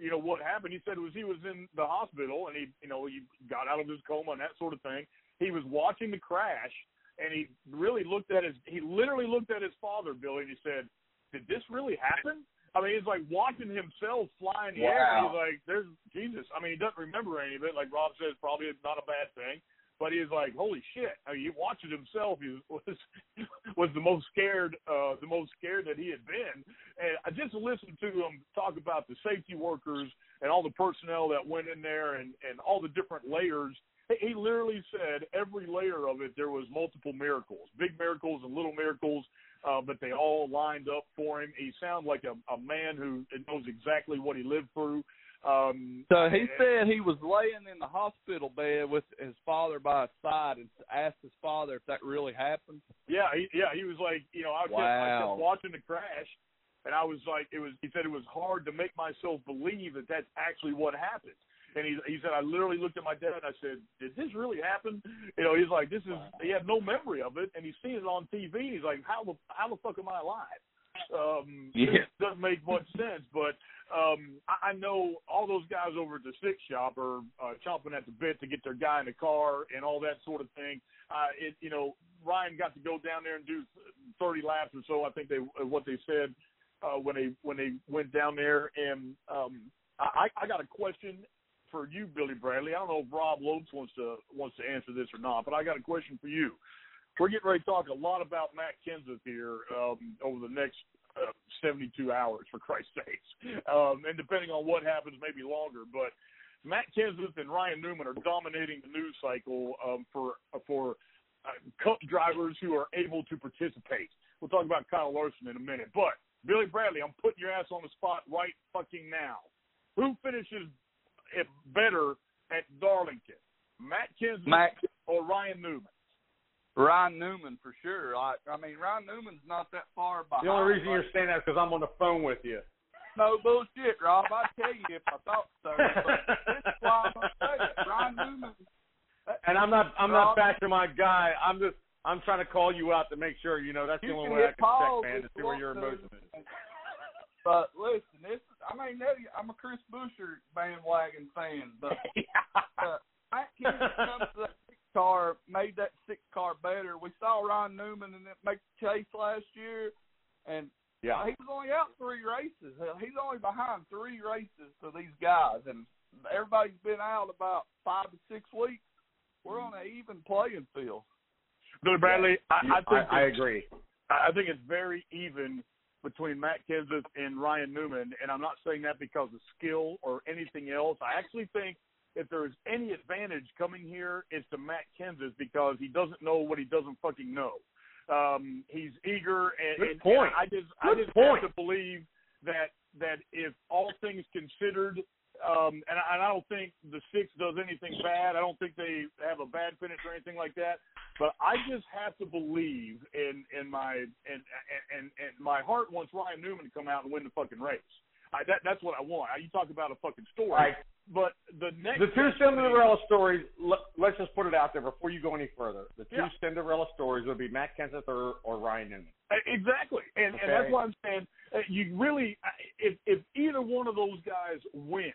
you know what happened. He said was he was in the hospital and he you know he got out of his coma and that sort of thing. He was watching the crash and he really looked at his he literally looked at his father Billy and he said did this really happen? I mean, he's like watching himself fly in the wow. air. He's like, there's Jesus. I mean, he doesn't remember any of it. Like Rob says, probably not a bad thing. But he's like, holy shit! I mean, he watching himself. He was was the most scared, uh, the most scared that he had been. And I just listened to him talk about the safety workers and all the personnel that went in there and and all the different layers he literally said every layer of it there was multiple miracles, big miracles and little miracles, uh, but they all lined up for him. He sounded like a, a man who knows exactly what he lived through. Um, so he said he was laying in the hospital bed with his father by his side and asked his father if that really happened. Yeah, he, yeah, he was like, you know, I, wow. kept, I kept watching the crash, and I was like, it was. He said it was hard to make myself believe that that's actually what happened. And he he said I literally looked at my dad and I said, "Did this really happen?" You know, he's like, "This is." He had no memory of it, and he's seen it on TV. And He's like, "How the how the fuck am I alive?" Um, yeah. It doesn't make much sense, but um, I, I know all those guys over at the stick shop are uh, chomping at the bit to get their guy in the car and all that sort of thing. Uh, it, you know, Ryan got to go down there and do 30 laps or so. I think they what they said uh, when they when they went down there, and um, I, I got a question for you, Billy Bradley. I don't know if Rob Lopes wants to wants to answer this or not, but I got a question for you. We're getting ready to talk a lot about Matt Kenseth here um, over the next uh, 72 hours, for Christ's sakes, um, and depending on what happens, maybe longer. But Matt Kenseth and Ryan Newman are dominating the news cycle um, for for uh, cup drivers who are able to participate. We'll talk about Kyle Larson in a minute, but Billy Bradley, I'm putting your ass on the spot right fucking now. Who finishes it better at Darlington, Matt Kenseth Matt, or Ryan Newman? Ryan Newman for sure. Like I mean, Ryan Newman's not that far behind. The only reason you're saying that is because I'm on the phone with you. no bullshit, Rob. I tell you if I thought so. But this is why I'm it. Ryan Newman. And I'm not I'm Rob, not bashing my guy. I'm just I'm trying to call you out to make sure you know that's the only way I can check, man, to see where your emotion is. But listen, this I mean, I'm a Chris Buescher bandwagon fan, but uh, Matt Kenseth comes to that six car, made that six car better. We saw Ryan Newman and it make the chase last year, and yeah. he was only out three races. Uh, he's only behind three races to these guys, and everybody's been out about five to six weeks. We're on an even playing field. Billy Bradley, I, I think I, I agree. I think it's very even between Matt Kenseth and Ryan Newman, and I'm not saying that because of skill or anything else. I actually think if there is any advantage coming here, it's to Matt Kenseth because he doesn't know what he doesn't fucking know. Um, he's eager, and, Good and, point. and I just I just point. have to believe that that if all things considered, um, and, I, and I don't think the six does anything bad. I don't think they have a bad finish or anything like that. But I just have to believe in in my and and and my heart wants Ryan Newman to come out and win the fucking race. I, that that's what I want. You talk about a fucking story, Right. But the next The two Cinderella stories. Let, let's just put it out there before you go any further. The two Yeah. Cinderella stories would be Matt Kenseth or, or Ryan Newman. Exactly, and and that's why I'm saying uh, you really, if if either one of those guys win,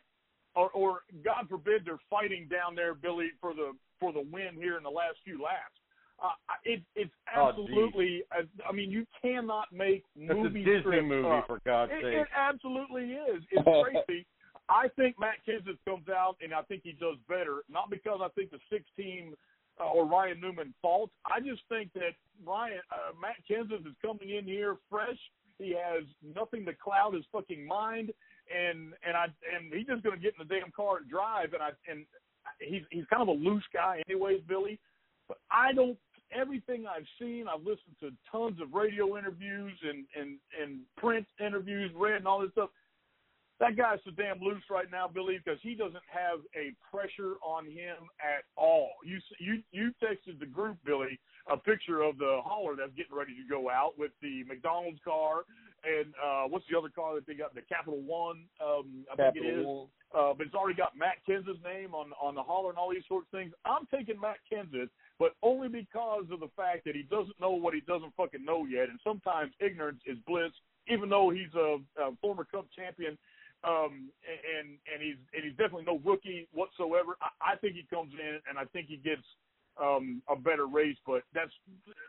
or or God forbid they're fighting down there, Billy, for the for the win here in the last few laps. Uh, it, it's Oh, absolutely. uh, I mean, you cannot make movie. It's a Disney movie, up. for God's It, sake. it absolutely is. It's crazy. I think Matt Kenseth comes out, and I think he does better. Not because I think the six team uh, or Ryan Newman fault. I just think that Ryan uh, Matt Kenseth is coming in here fresh. He has nothing to cloud his fucking mind, and and I and he's just going to get in the damn car and drive. And I and he's he's kind of a loose guy, anyways, Billy. But I don't. Everything I've seen, I've listened to tons of radio interviews and and and print interviews, read and all this stuff that guy's so damn loose right now, Billy, because he doesn't have a pressure on him at all. You you you texted the group, Billy, a picture of the hauler that's getting ready to go out with the McDonald's car and uh what's the other car that they got? The Capital One, um, I think it is. Uh, but it's already got Matt Kenseth's name on on the hauler and all these sorts of things. I'm taking Matt Kenseth, but only because of the fact that he doesn't know what he doesn't fucking know yet, and sometimes ignorance is bliss. Even though he's a, a former Cup champion, um, and and he's and he's definitely no rookie whatsoever. I, I think he comes in, and I think he gets um, a better race. But that's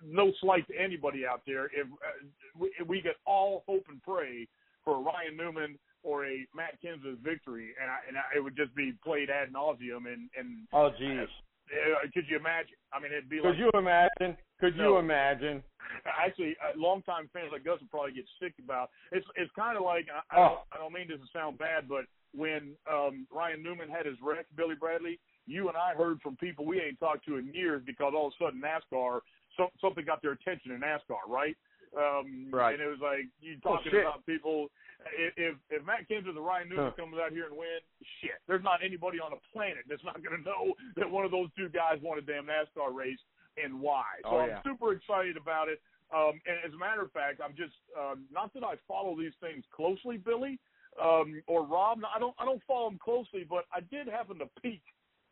no slight to anybody out there. If uh, we, we could all hope and pray for a Ryan Newman or a Matt Kenseth victory, and I, and I, it would just be played ad nauseum. And and Oh, geez. uh, could you imagine? I mean, it'd be Could like you imagine? Could No. you imagine? actually uh, longtime fans like Gus would probably get sick about. It's it's kind of like I, I, Oh. don't, I don't mean this to sound bad, but when um, Ryan Newman had his wreck, Billy Bradley, you and I heard from people we ain't talked to in years because all of a sudden NASCAR some, something got their attention in NASCAR, right? Um, Right. And it was like you Oh, talking shit. about people. If if, if Matt Kenseth or Ryan Newman Huh. comes out here and win, shit, there's not anybody on the planet that's not going to know that one of those two guys won a damn NASCAR race and why. So Oh, I'm super excited about it. Um, and as a matter of fact, I'm just um, not that I follow these things closely, Billy um, or Rob. I don't. I don't follow them closely, but I did happen to peek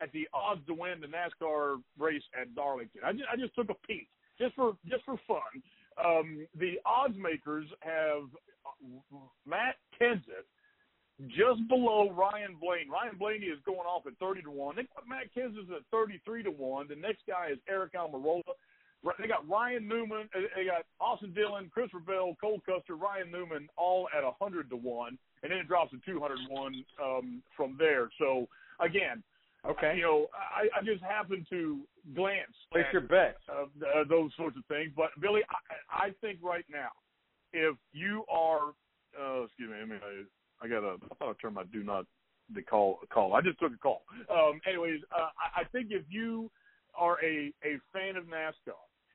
at the odds to win the NASCAR race at Darlington. I just, I just took a peek just for just for fun. Um, the odds makers have uh, Matt Kenseth just below Ryan Blaney. Ryan Blaney is going off at thirty to one. They got Matt Kenseth at thirty three to one. The next guy is Aric Almirola. They got Ryan Newman. uh, They got Austin Dillon, Chris Bell, Cole Custer, Ryan Newman, all at a hundred to one, and then it drops to two hundred one um, from there. So again, Okay. you know, I, I just happened to glance Place at your bets. uh, uh, those sorts of things. But Billy, I, I think right now, if you are, uh, excuse me, I mean, I, got a, I thought I turned my do not the call call. I just took a call. Um, anyways, uh, I, I think if you are a a fan of NASCAR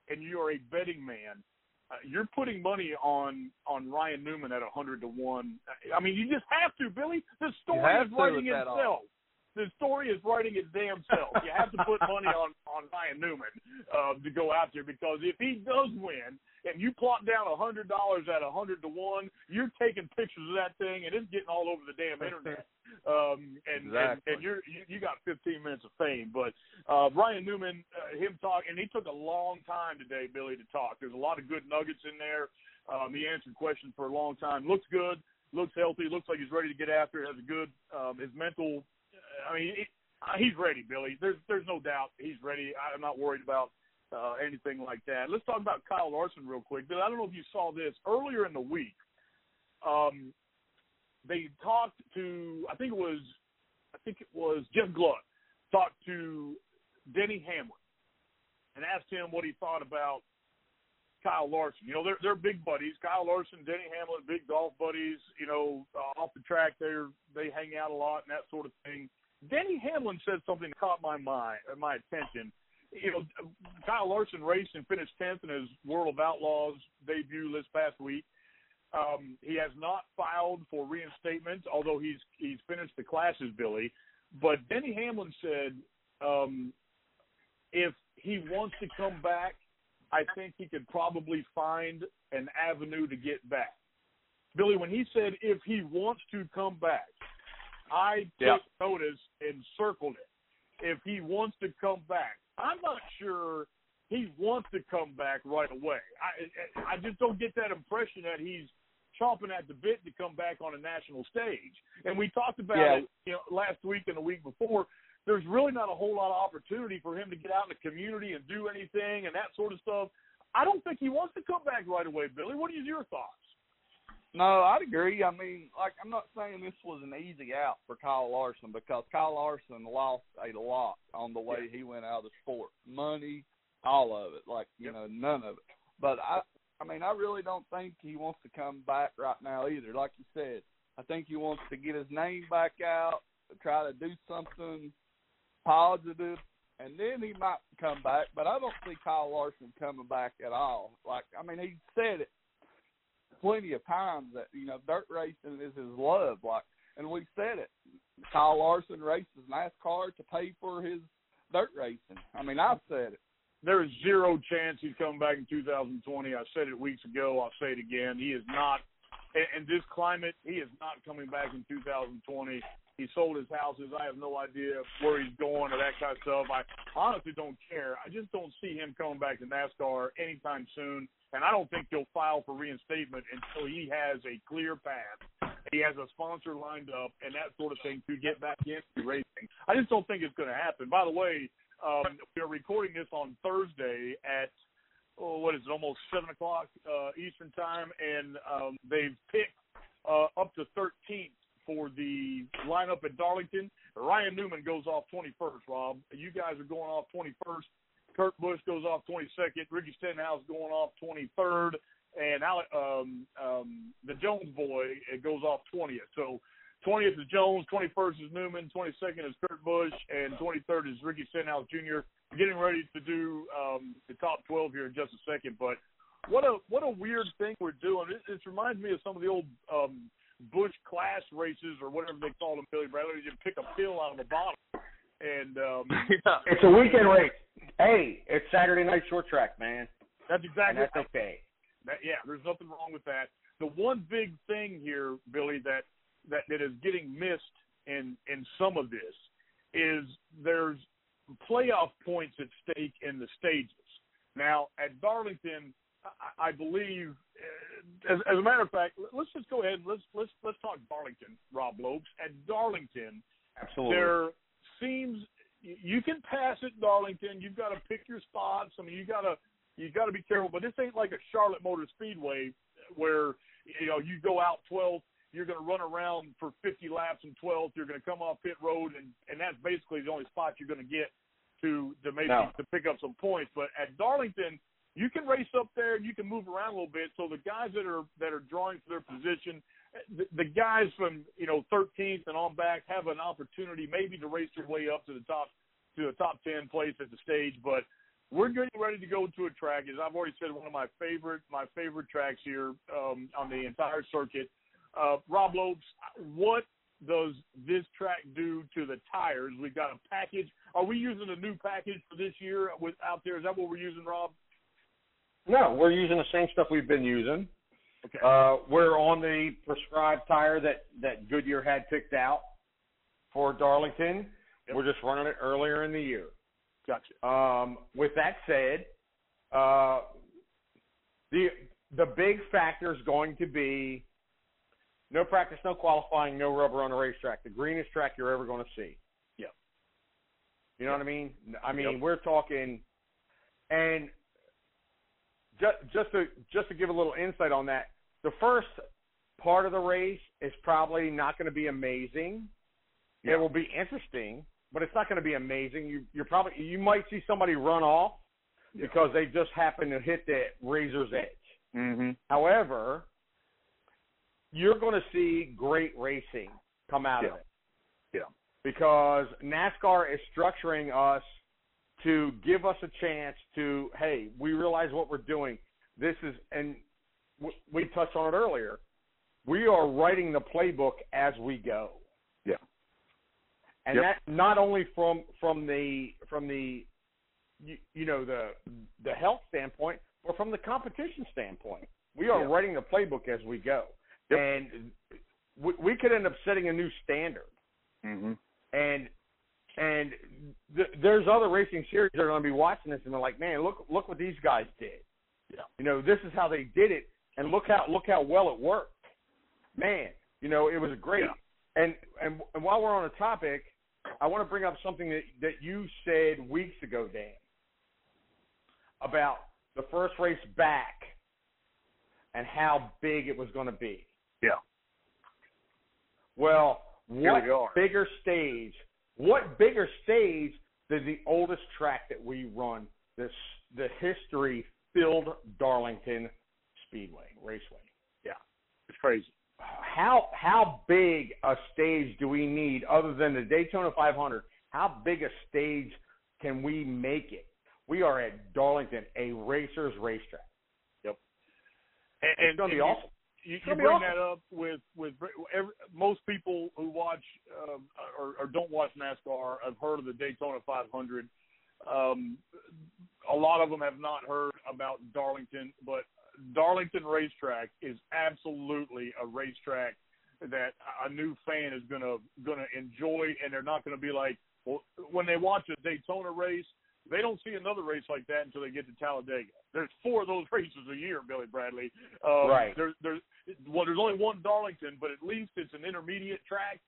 and you are a betting man. Uh, you're putting money on on Ryan Newman at a hundred to one. I mean, you just have to, Billy. The story is writing itself. The story is writing its damn self. You have to put money on on Ryan Newman uh, to go out there because if he does win and you plot down a hundred dollars at a hundred to one, you're taking pictures of that thing and it's getting all over the damn internet. Um, and, exactly. and and you're you, you got 15 minutes of fame. But uh, Ryan Newman, uh, him talk, and he took a long time today, Billy, to talk. There's a lot of good nuggets in there. Um, he answered questions for a long time. Looks good. Looks healthy. Looks like he's ready to get after it. Has a good um, his mental. I mean, it, uh, he's ready, Billy. There's there's no doubt he's ready. I'm not worried about uh, anything like that. Let's talk about Kyle Larson real quick. Bill, I don't know if you saw this earlier in the week. Um, they talked to I think it was I think it was Jeff Gluck talked to Denny Hamlin and asked him what he thought about Kyle Larson. You know, they're they're big buddies. Kyle Larson, Denny Hamlin, big golf buddies. You know, uh, off the track, they're they hang out a lot and that sort of thing. Denny Hamlin said something that caught my mind, uh, my attention. You know, Kyle Larson raced and finished tenth in his World of Outlaws debut this past week. Um, he has not filed for reinstatement, although he's he's finished the classes, Billy. But Denny Hamlin said um, if he wants to come back, I think he could probably find an avenue to get back. Billy, when he said if he wants to come back, I took yeah. notice and circled it. If he wants to come back, I'm not sure he wants to come back right away. I I just don't get that impression that he's chomping at the bit to come back on a national stage. And we talked about Yeah. it, you know, last week and the week before. There's really not a whole lot of opportunity for him to get out in the community and do anything and that sort of stuff. I don't think he wants to come back right away, Billy. What are your thoughts? No, I'd agree. I mean, like I'm not saying this was an easy out for Kyle Larson because Kyle Larson lost a lot on the way he went out of the sport. Money, all of it. Like, you Yep. know, none of it. But I I mean, I really don't think he wants to come back right now either. Like you said, I think he wants to get his name back out, try to do something positive, and then he might come back. But I don't see Kyle Larson coming back at all. Like, I mean, he said it plenty of times that you know dirt racing is his love. Like, and we said it. Kyle Larson races NASCAR to pay for his dirt racing. I mean, I've said it. There is zero chance he's coming back in 2020. I said it weeks ago. I'll say it again. He is not, in, this climate, he is not coming back in 2020. He sold his houses. I have no idea where he's going or that kind of stuff. I honestly don't care. I just don't see him coming back to NASCAR anytime soon. And I don't think he'll file for reinstatement until he has a clear path. He has a sponsor lined up and that sort of thing to get back into racing. I just don't think it's going to happen. By the way, um, we are recording this on Thursday at oh, what is it, almost seven o'clock uh, Eastern time, and um, they've picked uh, up to 13th for the lineup at Darlington. Ryan Newman goes off 21st. Rob, you guys are going off 21st. Kurt Busch goes off 22nd. Ricky Stenhouse going off 23rd, and Alec, um, um, the Jones boy it goes off 20th. So 20th is Jones, 21st is Newman, 22nd is Kurt Busch, and 23rd is Ricky Stenhouse Jr. Getting ready to do um, the top 12 here in just a second, but what a what a weird thing we're doing. It, reminds me of some of the old um, Busch Clash races or whatever they call them, Billy Bradley. You pick a pill out of a bottle, and um, It's a weekend race. Hey, it's Saturday night short track, man, that's and exactly that's okay. That, yeah, there's nothing wrong with that. The one big thing here, Billy, that that, that is getting missed in in some of this is there's playoff points at stake in the stages. Now at Darlington, I, I believe, uh, as, as a matter of fact, let's just go ahead and let's let's let's talk Darlington, Rob Lopes. At Darlington, Absolutely. there seems you can pass at Darlington. You've got to pick your spots. I mean, you got to you got to be careful. But this ain't like a Charlotte Motor Speedway where you know you go out 12th, you're going to run around for 50 laps in 12th. You're going to come off pit road, and and that's basically the only spot you're going to get to to maybe No. to pick up some points. But at Darlington, you can race up there and you can move around a little bit. So the guys that are that are drawing for their position, the, the guys from you know 13th and on back have an opportunity maybe to race their way up to the top to a top 10 place at the stage. But we're getting ready to go to a track, as I've already said, one of my favorite my favorite tracks here um, on the entire circuit. Uh, Rob Lopes, what does this track do to the tires? We've got a package. Are we using a new package for this year with out there? Is that what we're using, Rob? No, we're using the same stuff we've been using. Okay. Uh, we're on the prescribed tire that that Goodyear had picked out for Darlington. Yep. We're just running it earlier in the year. gotcha. Um, with that said, uh, the the big factor is going to be no practice, no qualifying, no rubber on the racetrack. The greenest track you're ever going to see. Yep. You know what I mean? I mean, Yep. we're talking, and just just to just to give a little insight on that, the first part of the race is probably not going to be amazing. Yeah. It will be interesting, but it's not going to be amazing. You you're probably you might see somebody run off Yeah. because they just happen to hit that razor's edge. Mm-hmm. However, you're going to see great racing come out Yeah. of it. Yeah. Because NASCAR is structuring us to give us a chance to, hey, we realize what we're doing. This is, and w- we touched on it earlier. We are writing the playbook as we go. Yeah. And Yep. that not only from from the from the you, you know the the health standpoint, but from the competition standpoint. We are Yeah. writing the playbook as we go, Yep. and we, we could end up setting a new standard. Mm-hmm. And and th- there's other racing series that are going to be watching this, and they're like, man, look look what these guys did. Yeah. You know, this is how they did it, and look how look how well it worked. Man, you know, it was great. Yeah. And and and while we're on the topic, I want to bring up something that that you said weeks ago, Dan, about the first race back and how big it was going to be. Yeah. Well, what we bigger stage? What bigger stage than the oldest track that we run? This the history filled Darlington Speedway Raceway. Yeah, it's crazy. How how big a stage do we need other than the Daytona 500? How big a stage can we make it? We are at Darlington, a racer's racetrack. And, It's going to be and awesome. You, you bring awesome. that up with with every, most people who watch um, or, or don't watch NASCAR have heard of the Daytona 500. Um, a lot of them have not heard about Darlington, but Darlington Racetrack is absolutely a racetrack that a new fan is gonna gonna enjoy, and they're not gonna be like, well, when they watch a Daytona race, they don't see another race like that until they get to Talladega. There's four of those races a year, Billy Bradley. Um, Right. There's there's well, there's only one Darlington, but at least it's an intermediate track,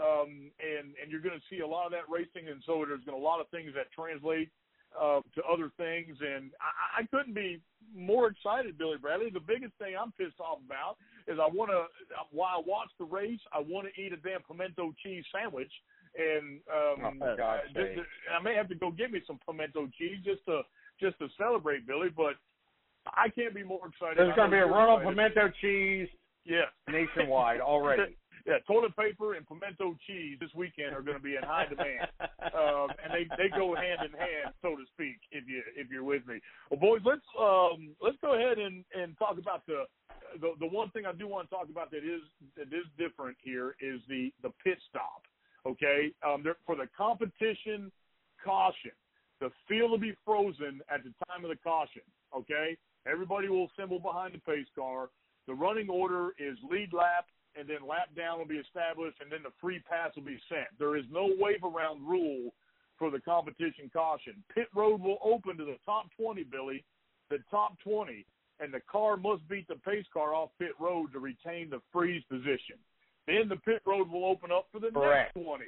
um, and and you're going to see a lot of that racing, and so there's going to a lot of things that translate uh, to other things, and I, I couldn't be more excited, Billy Bradley. The biggest thing I'm pissed off about is I want to while I watch the race, I want to eat a damn pimento cheese sandwich, and um, Oh, uh. I may have to go get me some pimento cheese just to just to celebrate, Billy, but. I can't be more excited. There's going to be a run on pimento cheese Yes. nationwide already. Yeah, toilet paper and pimento cheese this weekend are going to be in high demand, um, and they they go hand in hand, so to speak. If you if you're with me, well, boys, let's um, let's go ahead and, and talk about the, the the one thing I do want to talk about that is that is different here is the the pit stop. Okay, um, for the competition caution, the field will be frozen at the time of the caution. Okay, everybody will assemble behind the pace car. The running order is lead lap, and then lap down will be established, and then the free pass will be sent. There is no wave around rule for the competition caution. Pit road will open to the top 20, Billy, the top 20, and the car must beat the pace car off pit road to retain the freeze position. Then the pit road will open up for the Correct. next 20,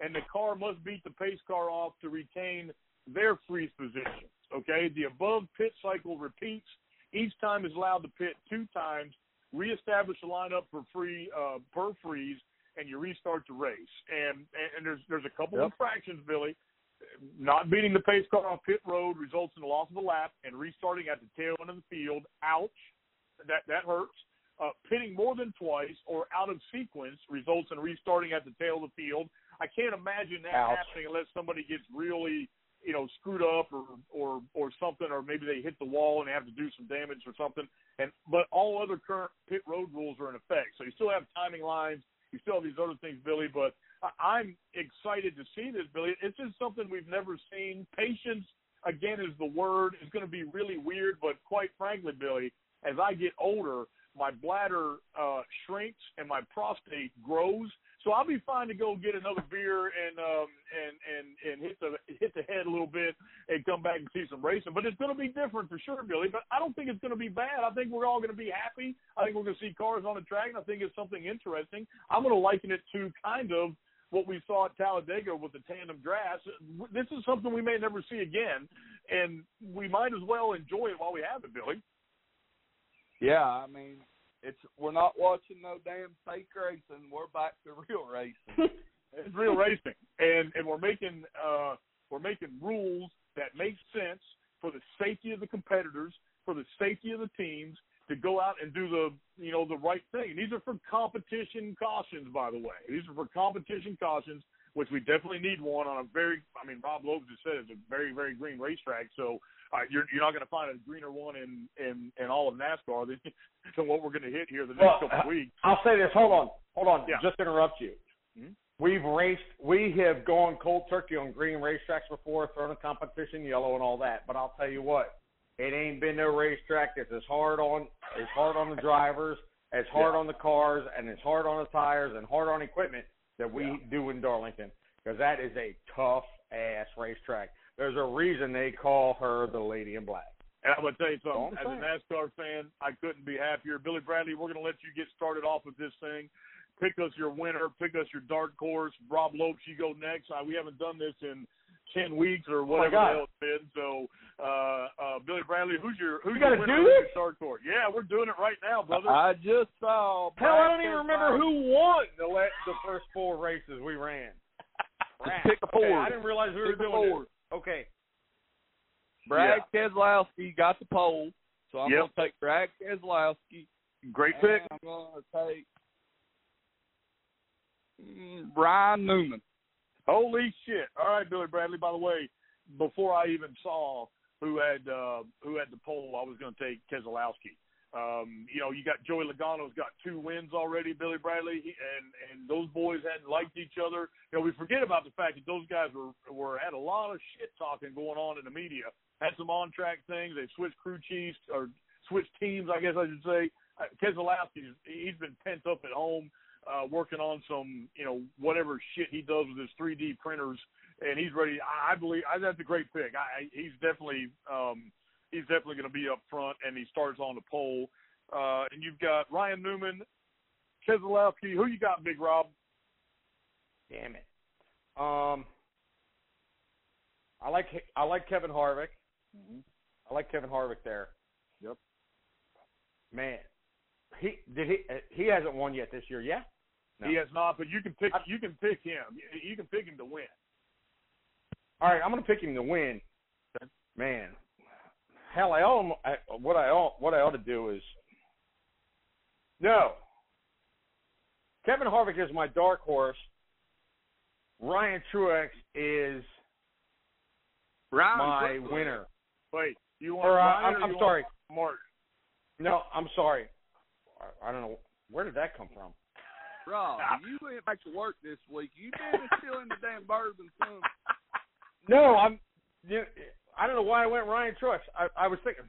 and the car must beat the pace car off to retain their freeze positions. Okay, the above pit cycle repeats. Each time is allowed to pit two times. Reestablish the lineup for free uh, per freeze, and you restart the race. And and, there's there's a couple Yep. infractions, Billy. Not beating the pace car off pit road results in the loss of a lap, and restarting at the tail end of the field. Ouch, that that hurts. Uh, pitting more than twice or out of sequence results in restarting at the tail of the field. I can't imagine that Ouch. happening unless somebody gets really you know, screwed up or or or something, or maybe they hit the wall and have to do some damage or something. And but all other current pit road rules are in effect, so you still have timing lines You still have these other things, Billy, but I'm excited to see this, Billy. It's just something we've never seen. Patience, again, is the word. It's going to be really weird, but quite frankly, Billy, as I get older, my bladder uh, shrinks and my prostate grows. So I'll be fine to go get another beer and um, and and and hit the hit the head a little bit and come back and see some racing. But it's going to be different for sure, Billy. But I don't think it's going to be bad. I think we're all going to be happy. I think we're going to see cars on the track, and I think it's something interesting. I'm going to liken it to kind of what we saw at Talladega with the tandem drafts. This is something we may never see again, and we might as well enjoy it while we have it, Billy. Yeah, I mean, it's we're not watching no damn fake racing. We're back to real racing. it's real racing, and and we're making uh, we're making rules that make sense for the safety of the competitors, for the safety of the teams to go out and do the you know the right thing. These are for competition cautions, by the way. These are for competition cautions which we definitely need one on a very. I mean, Rob Loeb just said it's a very, very green racetrack. So uh, you're you're not going to find a greener one in in in all of NASCAR than, than what we're going to hit here the next well, couple of weeks. I'll say this. Hold on, hold on. Yeah. Just interrupt you. Mhm. We've raced. We have gone cold turkey on green racetracks before, thrown a competition yellow and all that. But I'll tell you what, it ain't been no racetrack that's as hard on as hard on the drivers, as hard Yeah. on the cars, and as hard on the tires and hard on equipment that we Yeah. do in Darlington because that is a tough ass racetrack. There's a reason they call her the Lady in Black. And I'm going to tell you something. As a NASCAR fan, I couldn't be happier. Billy Bradley, we're going to let you get started off with this thing. Pick us your winner. Pick us your dark horse. Rob Lopes, you go next. Uh, we haven't done this in ten weeks or whatever God. the hell it's been. So, uh, uh, Billy Bradley, who's your who's We your gotta winner? do Who's this? your? Yeah, we're doing it right now, brother. I just saw. Hell, I don't even remember Keselowski. who won the la- the first four races we ran. Pick a Okay, Ford. I didn't realize we were Pick a doing Ford. this. Okay. Brad Keselowski got the pole, so I'm Yep. going to take Brad Keselowski. Great pick. I'm going to take mm, Brian Newman. Holy shit! All right, Billy Bradley. By the way, before I even saw who had uh, who had the pole, I was going to take Keselowski. Um, you know, you got Joey Logano's got two wins already, Billy Bradley, he, and and those boys hadn't liked each other. You know, we forget about the fact that those guys were were had a lot of shit talking going on in the media. Had some on track things. They switched crew chiefs or switched teams, I guess I should say. Uh, Keselowski, he's been pent up at home, uh, working on some, you know, whatever shit he does with his 3D printers, and he's ready. I, I believe I, that's a great pick. I, I- he's definitely, um, he's definitely going to be up front, and he starts on the pole. Uh, and you've got Ryan Newman, Keselowski. Who you got, Big Rob? Damn it. Um. I like I like Kevin Harvick. I like Kevin Harvick there. Yep. Man, he did he uh, he hasn't won yet this year. Yeah. No. He has not, but you can pick. You can pick him. You can pick him to win. All right, I'm gonna pick him to win. Man, hell, I ought I, what I ought what I ought to do is no. Kevin Harvick is my dark horse. Ryan Truex is Ryan my winner. Wait, you want? Or uh, Ryan I'm, or I'm sorry. Martin. No, I'm sorry. I, I don't know where did that come from. Rob, you went back to work this week. You been still in the damn bourbon, son. No, I'm. You I don't know why I went Ryan Truex. I, I was thinking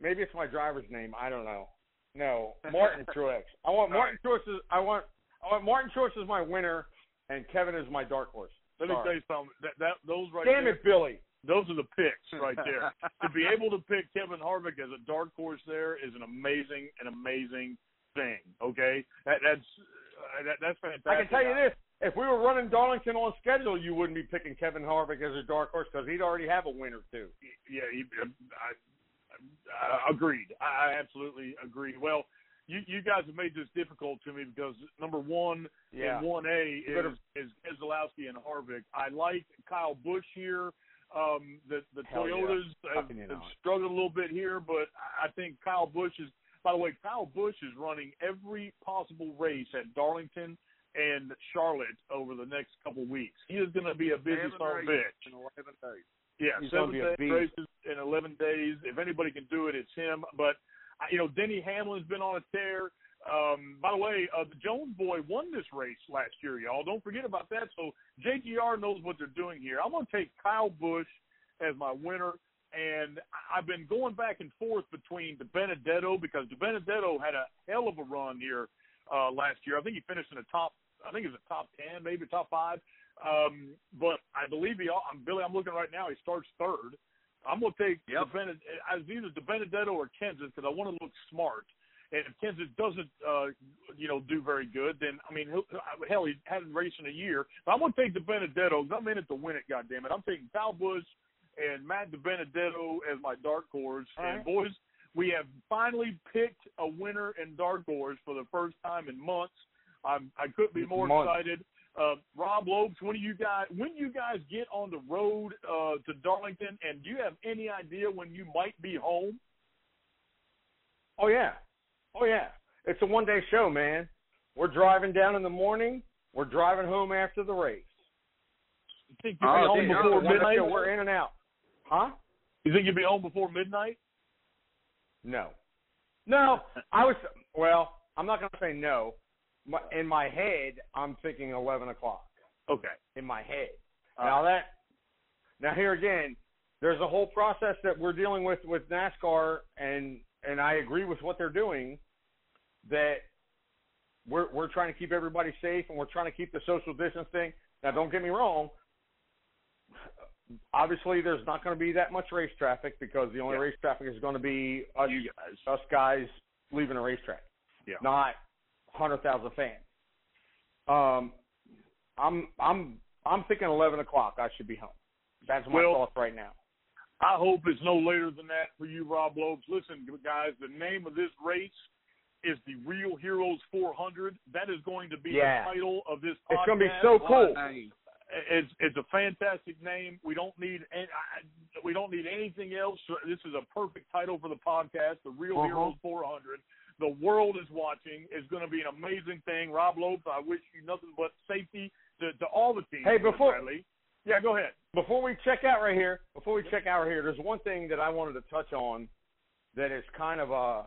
maybe it's my driver's name. I don't know. No, Martin Truex. I want All Martin Truex. As, I want. I want Martin Truex as my winner, and Kevin is my dark horse. Let me tell you something. That, that those right Damn there, it, Billy. those are the picks right there. to be able to pick Kevin Harvick as a dark horse there is an amazing, an amazing thing. Okay, that, that's uh, that, that's fantastic. I can tell you this: if we were running Darlington on schedule, you wouldn't be picking Kevin Harvick as a dark horse because he'd already have a win or two. Yeah, he, I, I, I agreed. I, I absolutely agree. Well, you you guys have made this difficult to me because number one Yeah. in one A is is Keselowski and Harvick. I like Kyle Busch here. Um, the the Hell yeah. Toyotas have, have struggled a little bit here, but I think Kyle Busch is. By the way, Kyle Busch is running every possible race at Darlington and Charlotte over the next couple weeks. He is going to be a busy Seven son of a races bitch. in 11 days. Yeah, He's gonna seven be a day beast. races in eleven days. If anybody can do it, it's him. But uh, you know, Denny Hamlin's been on a tear. Um, by the way, uh, the Jones boy won this race last year, y'all. Don't forget about that. So JGR knows what they're doing here. I'm going to take Kyle Busch as my winner. And I've been going back and forth between DiBenedetto because DiBenedetto had a hell of a run here uh, last year. I think he finished in the top. I think it was a top ten, maybe top five. Um, but I believe he. I'm Billy. I'm looking right now. He starts third. I'm going to take yep. DiBenedetto, as either DiBenedetto or Kenseth because I want to look smart. And if Kenseth doesn't, uh, you know, do very good, then I mean, hell, he hadn't raced in a year. But I'm going to take DiBenedetto because I'm in it to win it. God damn it! I'm taking Kyle Busch and Matt DiBenedetto as my dark horse. All and boys, we have finally picked a winner in dark horse for the first time in months. I'm, I couldn't be more Months. excited. Uh, Rob Lopes, when do you guys when you guys get on the road uh, to Darlington, and do you have any idea when you might be home? Oh yeah, oh yeah. It's a one day show, man. We're driving down in the morning. We're driving home after the race. You think you'll Oh, be home dude, before midnight? We're in and out. Huh? You think you'll be home before midnight? No. No, I was. Well, I'm not gonna say no. In my head, I'm thinking 11 o'clock. Okay. In my head. Now that. Now here again, there's a whole process that we're dealing with with NASCAR, and and I agree with what they're doing. That we're we're trying to keep everybody safe, and we're trying to keep the social distance thing. Now, don't get me wrong. Obviously, there's not going to be that much race traffic because the only Yeah. race traffic is going to be us, guys. us guys leaving a racetrack, Yeah. not hundred thousand fans. Um, I'm I'm I'm thinking eleven o'clock. I should be home. That's my Well- thoughts right now. I hope it's no later than that for you, Rob Lopes. Listen, guys, the name of this race is the Real Heroes 400. That is going to be Yeah. the title of this podcast. It's going to be so cool. Hey, It's it's a fantastic name. We don't need any, I- we don't need anything else. This is a perfect title for the podcast, the Real Uh-huh. Heroes 400. The world is watching. It's going to be an amazing thing. Rob Lopes, I wish you nothing but safety to, to all the teams. Hey, before- Bradley. yeah, go ahead. Before we check out right here, before we check out right here, there's one thing that I wanted to touch on that is kind of uh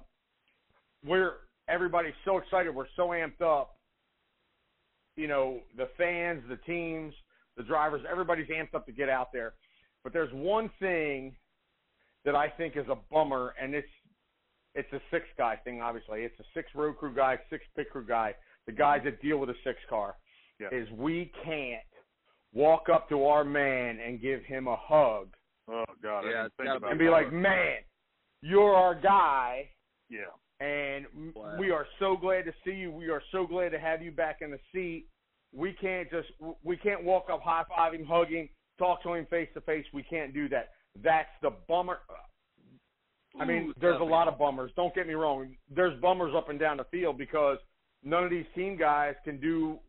we're everybody's so excited, we're so amped up. You know, the fans, the teams, the drivers, everybody's amped up to get out there. But there's one thing that I think is a bummer, and it's it's a six guy thing. Obviously, it's a six road crew guy, six pit crew guy, the guys that deal with a six car. Yeah. Is we can't walk up to our man and give him a hug Oh God, Yeah, didn't think about and be that. like, man, you're our guy, yeah. and Wow. we are so glad to see you. We are so glad to have you back in the seat. We can't just we can't walk up, high five him, hug him, talk to him face to face. We can't do that. That's the bummer. I mean, Ooh, there's a lot of bummers. Don't get me wrong. There's bummers up and down the field because none of these team guys can do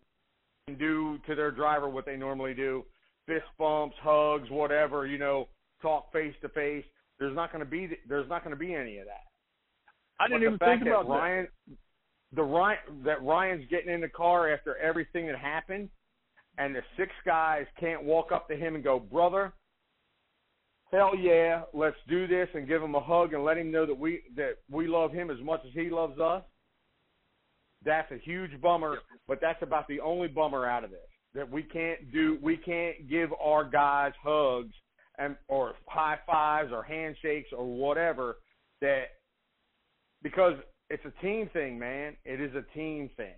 can do to their driver what they normally do. Fist bumps, hugs, whatever, you know, talk face to face. There's not going to be there's not going to be any of that. I didn't But even think about that Ryan, the Ryan that Ryan's getting in the car after everything that happened, and the six guys can't walk up to him and go, brother, hell yeah, let's do this, and give him a hug and let him know that we that we love him as much as he loves us. That's a huge bummer, but that's about the only bummer out of this. That we can't do, we can't give our guys hugs and or high fives or handshakes or whatever. That because it's a team thing, man. It is a team thing.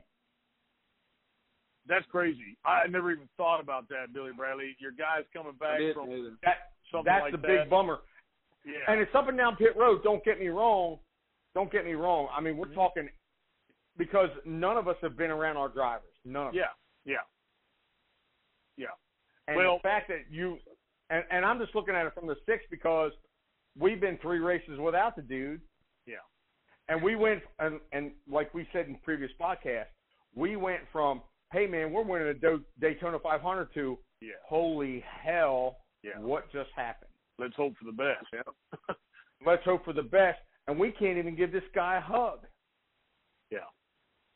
That's crazy. I never even thought about that, Billy Bradley. Your guys coming back didn't from either. That something that's like the that. big bummer. Yeah. And it's up and down pit road. Don't get me wrong. Don't get me wrong. I mean, Mm-hmm. we're talking because none of us have been around our drivers. None of us. yeah. Yeah. Yeah. And Well- the fact that you and, and I'm just looking at it from the six because we've been three races without the dude. Yeah. And we went and, and like we said in previous podcasts, we went from hey man, we're winning a Do- Daytona 500 to Yeah. holy hell, Yeah. what just happened? Let's hope for the best. Yeah. Let's hope for the best. And we can't even give this guy a hug yeah.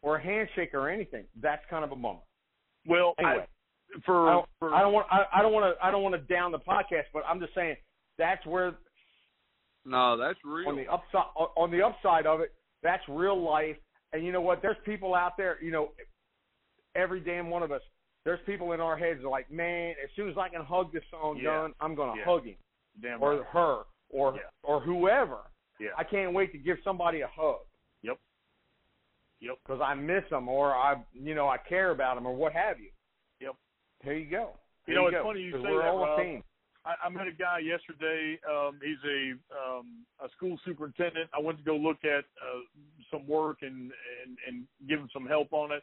or a handshake or anything. That's kind of a bummer. Well, Anyway. I, for I don't, for I don't want I, I don't want to I don't want to down the podcast, but I'm just saying that's where No, that's real. on the upside on the upside of it, that's real life, And you know what? There's people out there. You know, every damn one of us. There's people in our heads that are like, man, as soon as I can hug this song Yeah. done, I'm gonna Yeah. hug him Damn or right. her or Yeah. or whoever. Yeah. I can't wait to give somebody a hug. Yep. Yep. Because I miss them or I, you know, I care about them or what have you. Yep. There you go. You There know, it's go. funny you 'Cause say we're that, all Rob. I, I met a guy yesterday. Um, he's a um, a school superintendent. I went to go look at uh, some work and, and and give him some help on it.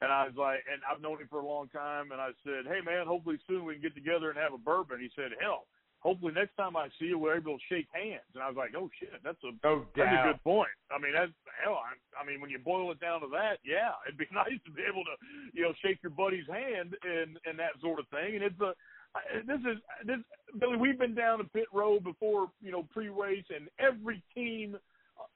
And I was like, and I've known him for a long time. And I said, hey man, hopefully soon we can get together and have a bourbon. He said, hell, hopefully next time I see you, we're able to shake hands. And I was like, oh shit, that's a No that's a good point. I mean, that's hell. I, I mean, when you boil it down to that, yeah, it'd be nice to be able to, you know, shake your buddy's hand and and that sort of thing. And it's a this is this Billy. We've been down to pit road before, you know, pre-race, and every team,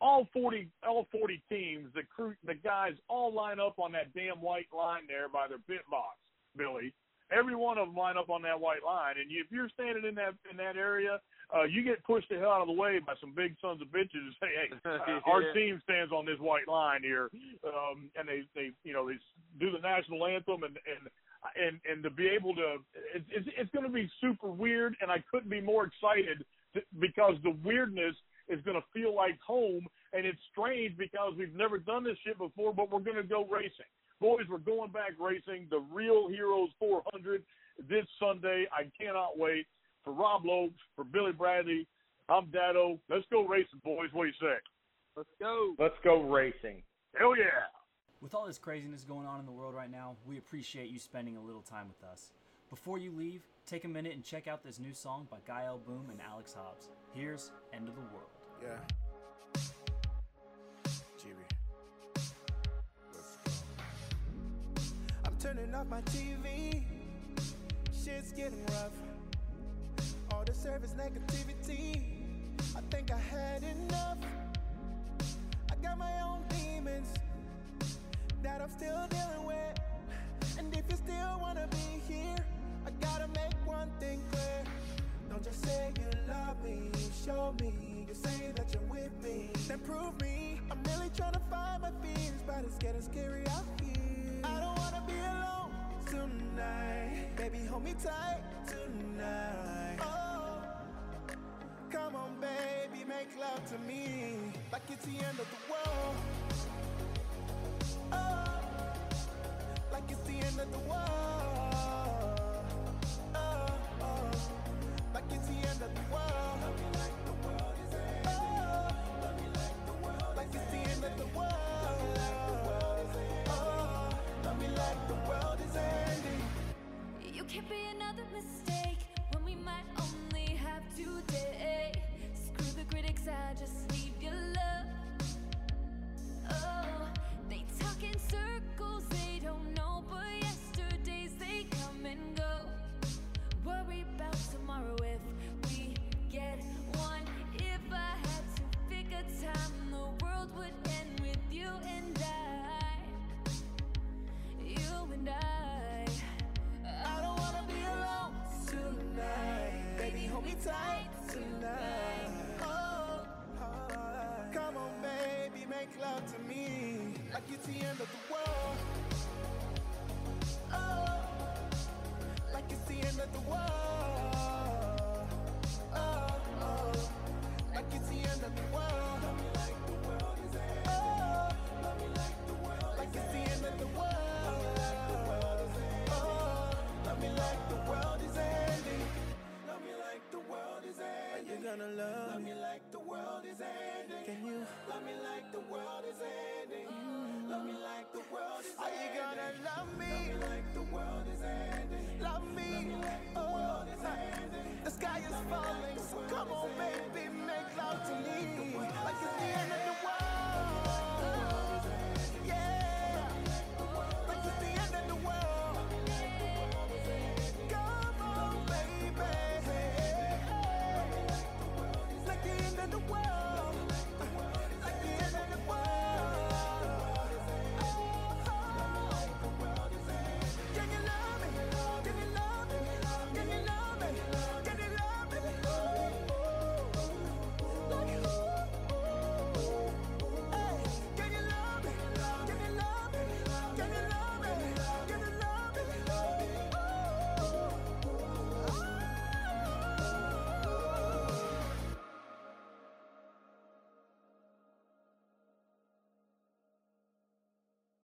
all forty, all forty teams, the crew, the guys all line up on that damn white line there by their pit box, Billy. Every one of them line up on that white line, and if you're standing in that in that area, uh, you get pushed the hell out of the way by some big sons of bitches. And say, "Hey, uh, our team stands on this white line here," um, and they they you know they do the national anthem and and and and to be able to it's it's, it's going to be super weird and I couldn't be more excited to, because the weirdness is going to feel like home and it's strange because we've never done this shit before but we're going to go racing. Boys we're going back racing. The real heroes 400 this Sunday. I cannot wait for Rob Loeb for Billy Bradley I'm Dado let's go racing boys what do you say Let's go. Let's go racing. hell yeah With all this craziness going on in the world right now, we appreciate you spending a little time with us. Before you leave, take a minute and check out this new song by Guy L. Boom and Alex Hobbs. Here's End of the World. Yeah. Jimmy. Let's go. I'm turning off my TV. Shit's getting rough. The service negativity. I think I had enough. I got my own demons that I'm still dealing with. And if you still wanna be here, I gotta make one thing clear. Don't just say you love me, show me. You say that you're with me, then prove me. I'm really trying to find my fears, but it's getting scary out here. I don't wanna be alone tonight. Baby, hold me tight tonight. Oh, come on, baby, make love to me like it's the end of the world. Oh, like it's the end of the world. Oh, oh, like it's the end of the world. Oh, love me like the world like it's the end of the world. Oh, love me like the world is ending. You can't be another mistake when we might today. Screw the critics, I just need your love. It's the end of the world. Oh, like it's the end of the world.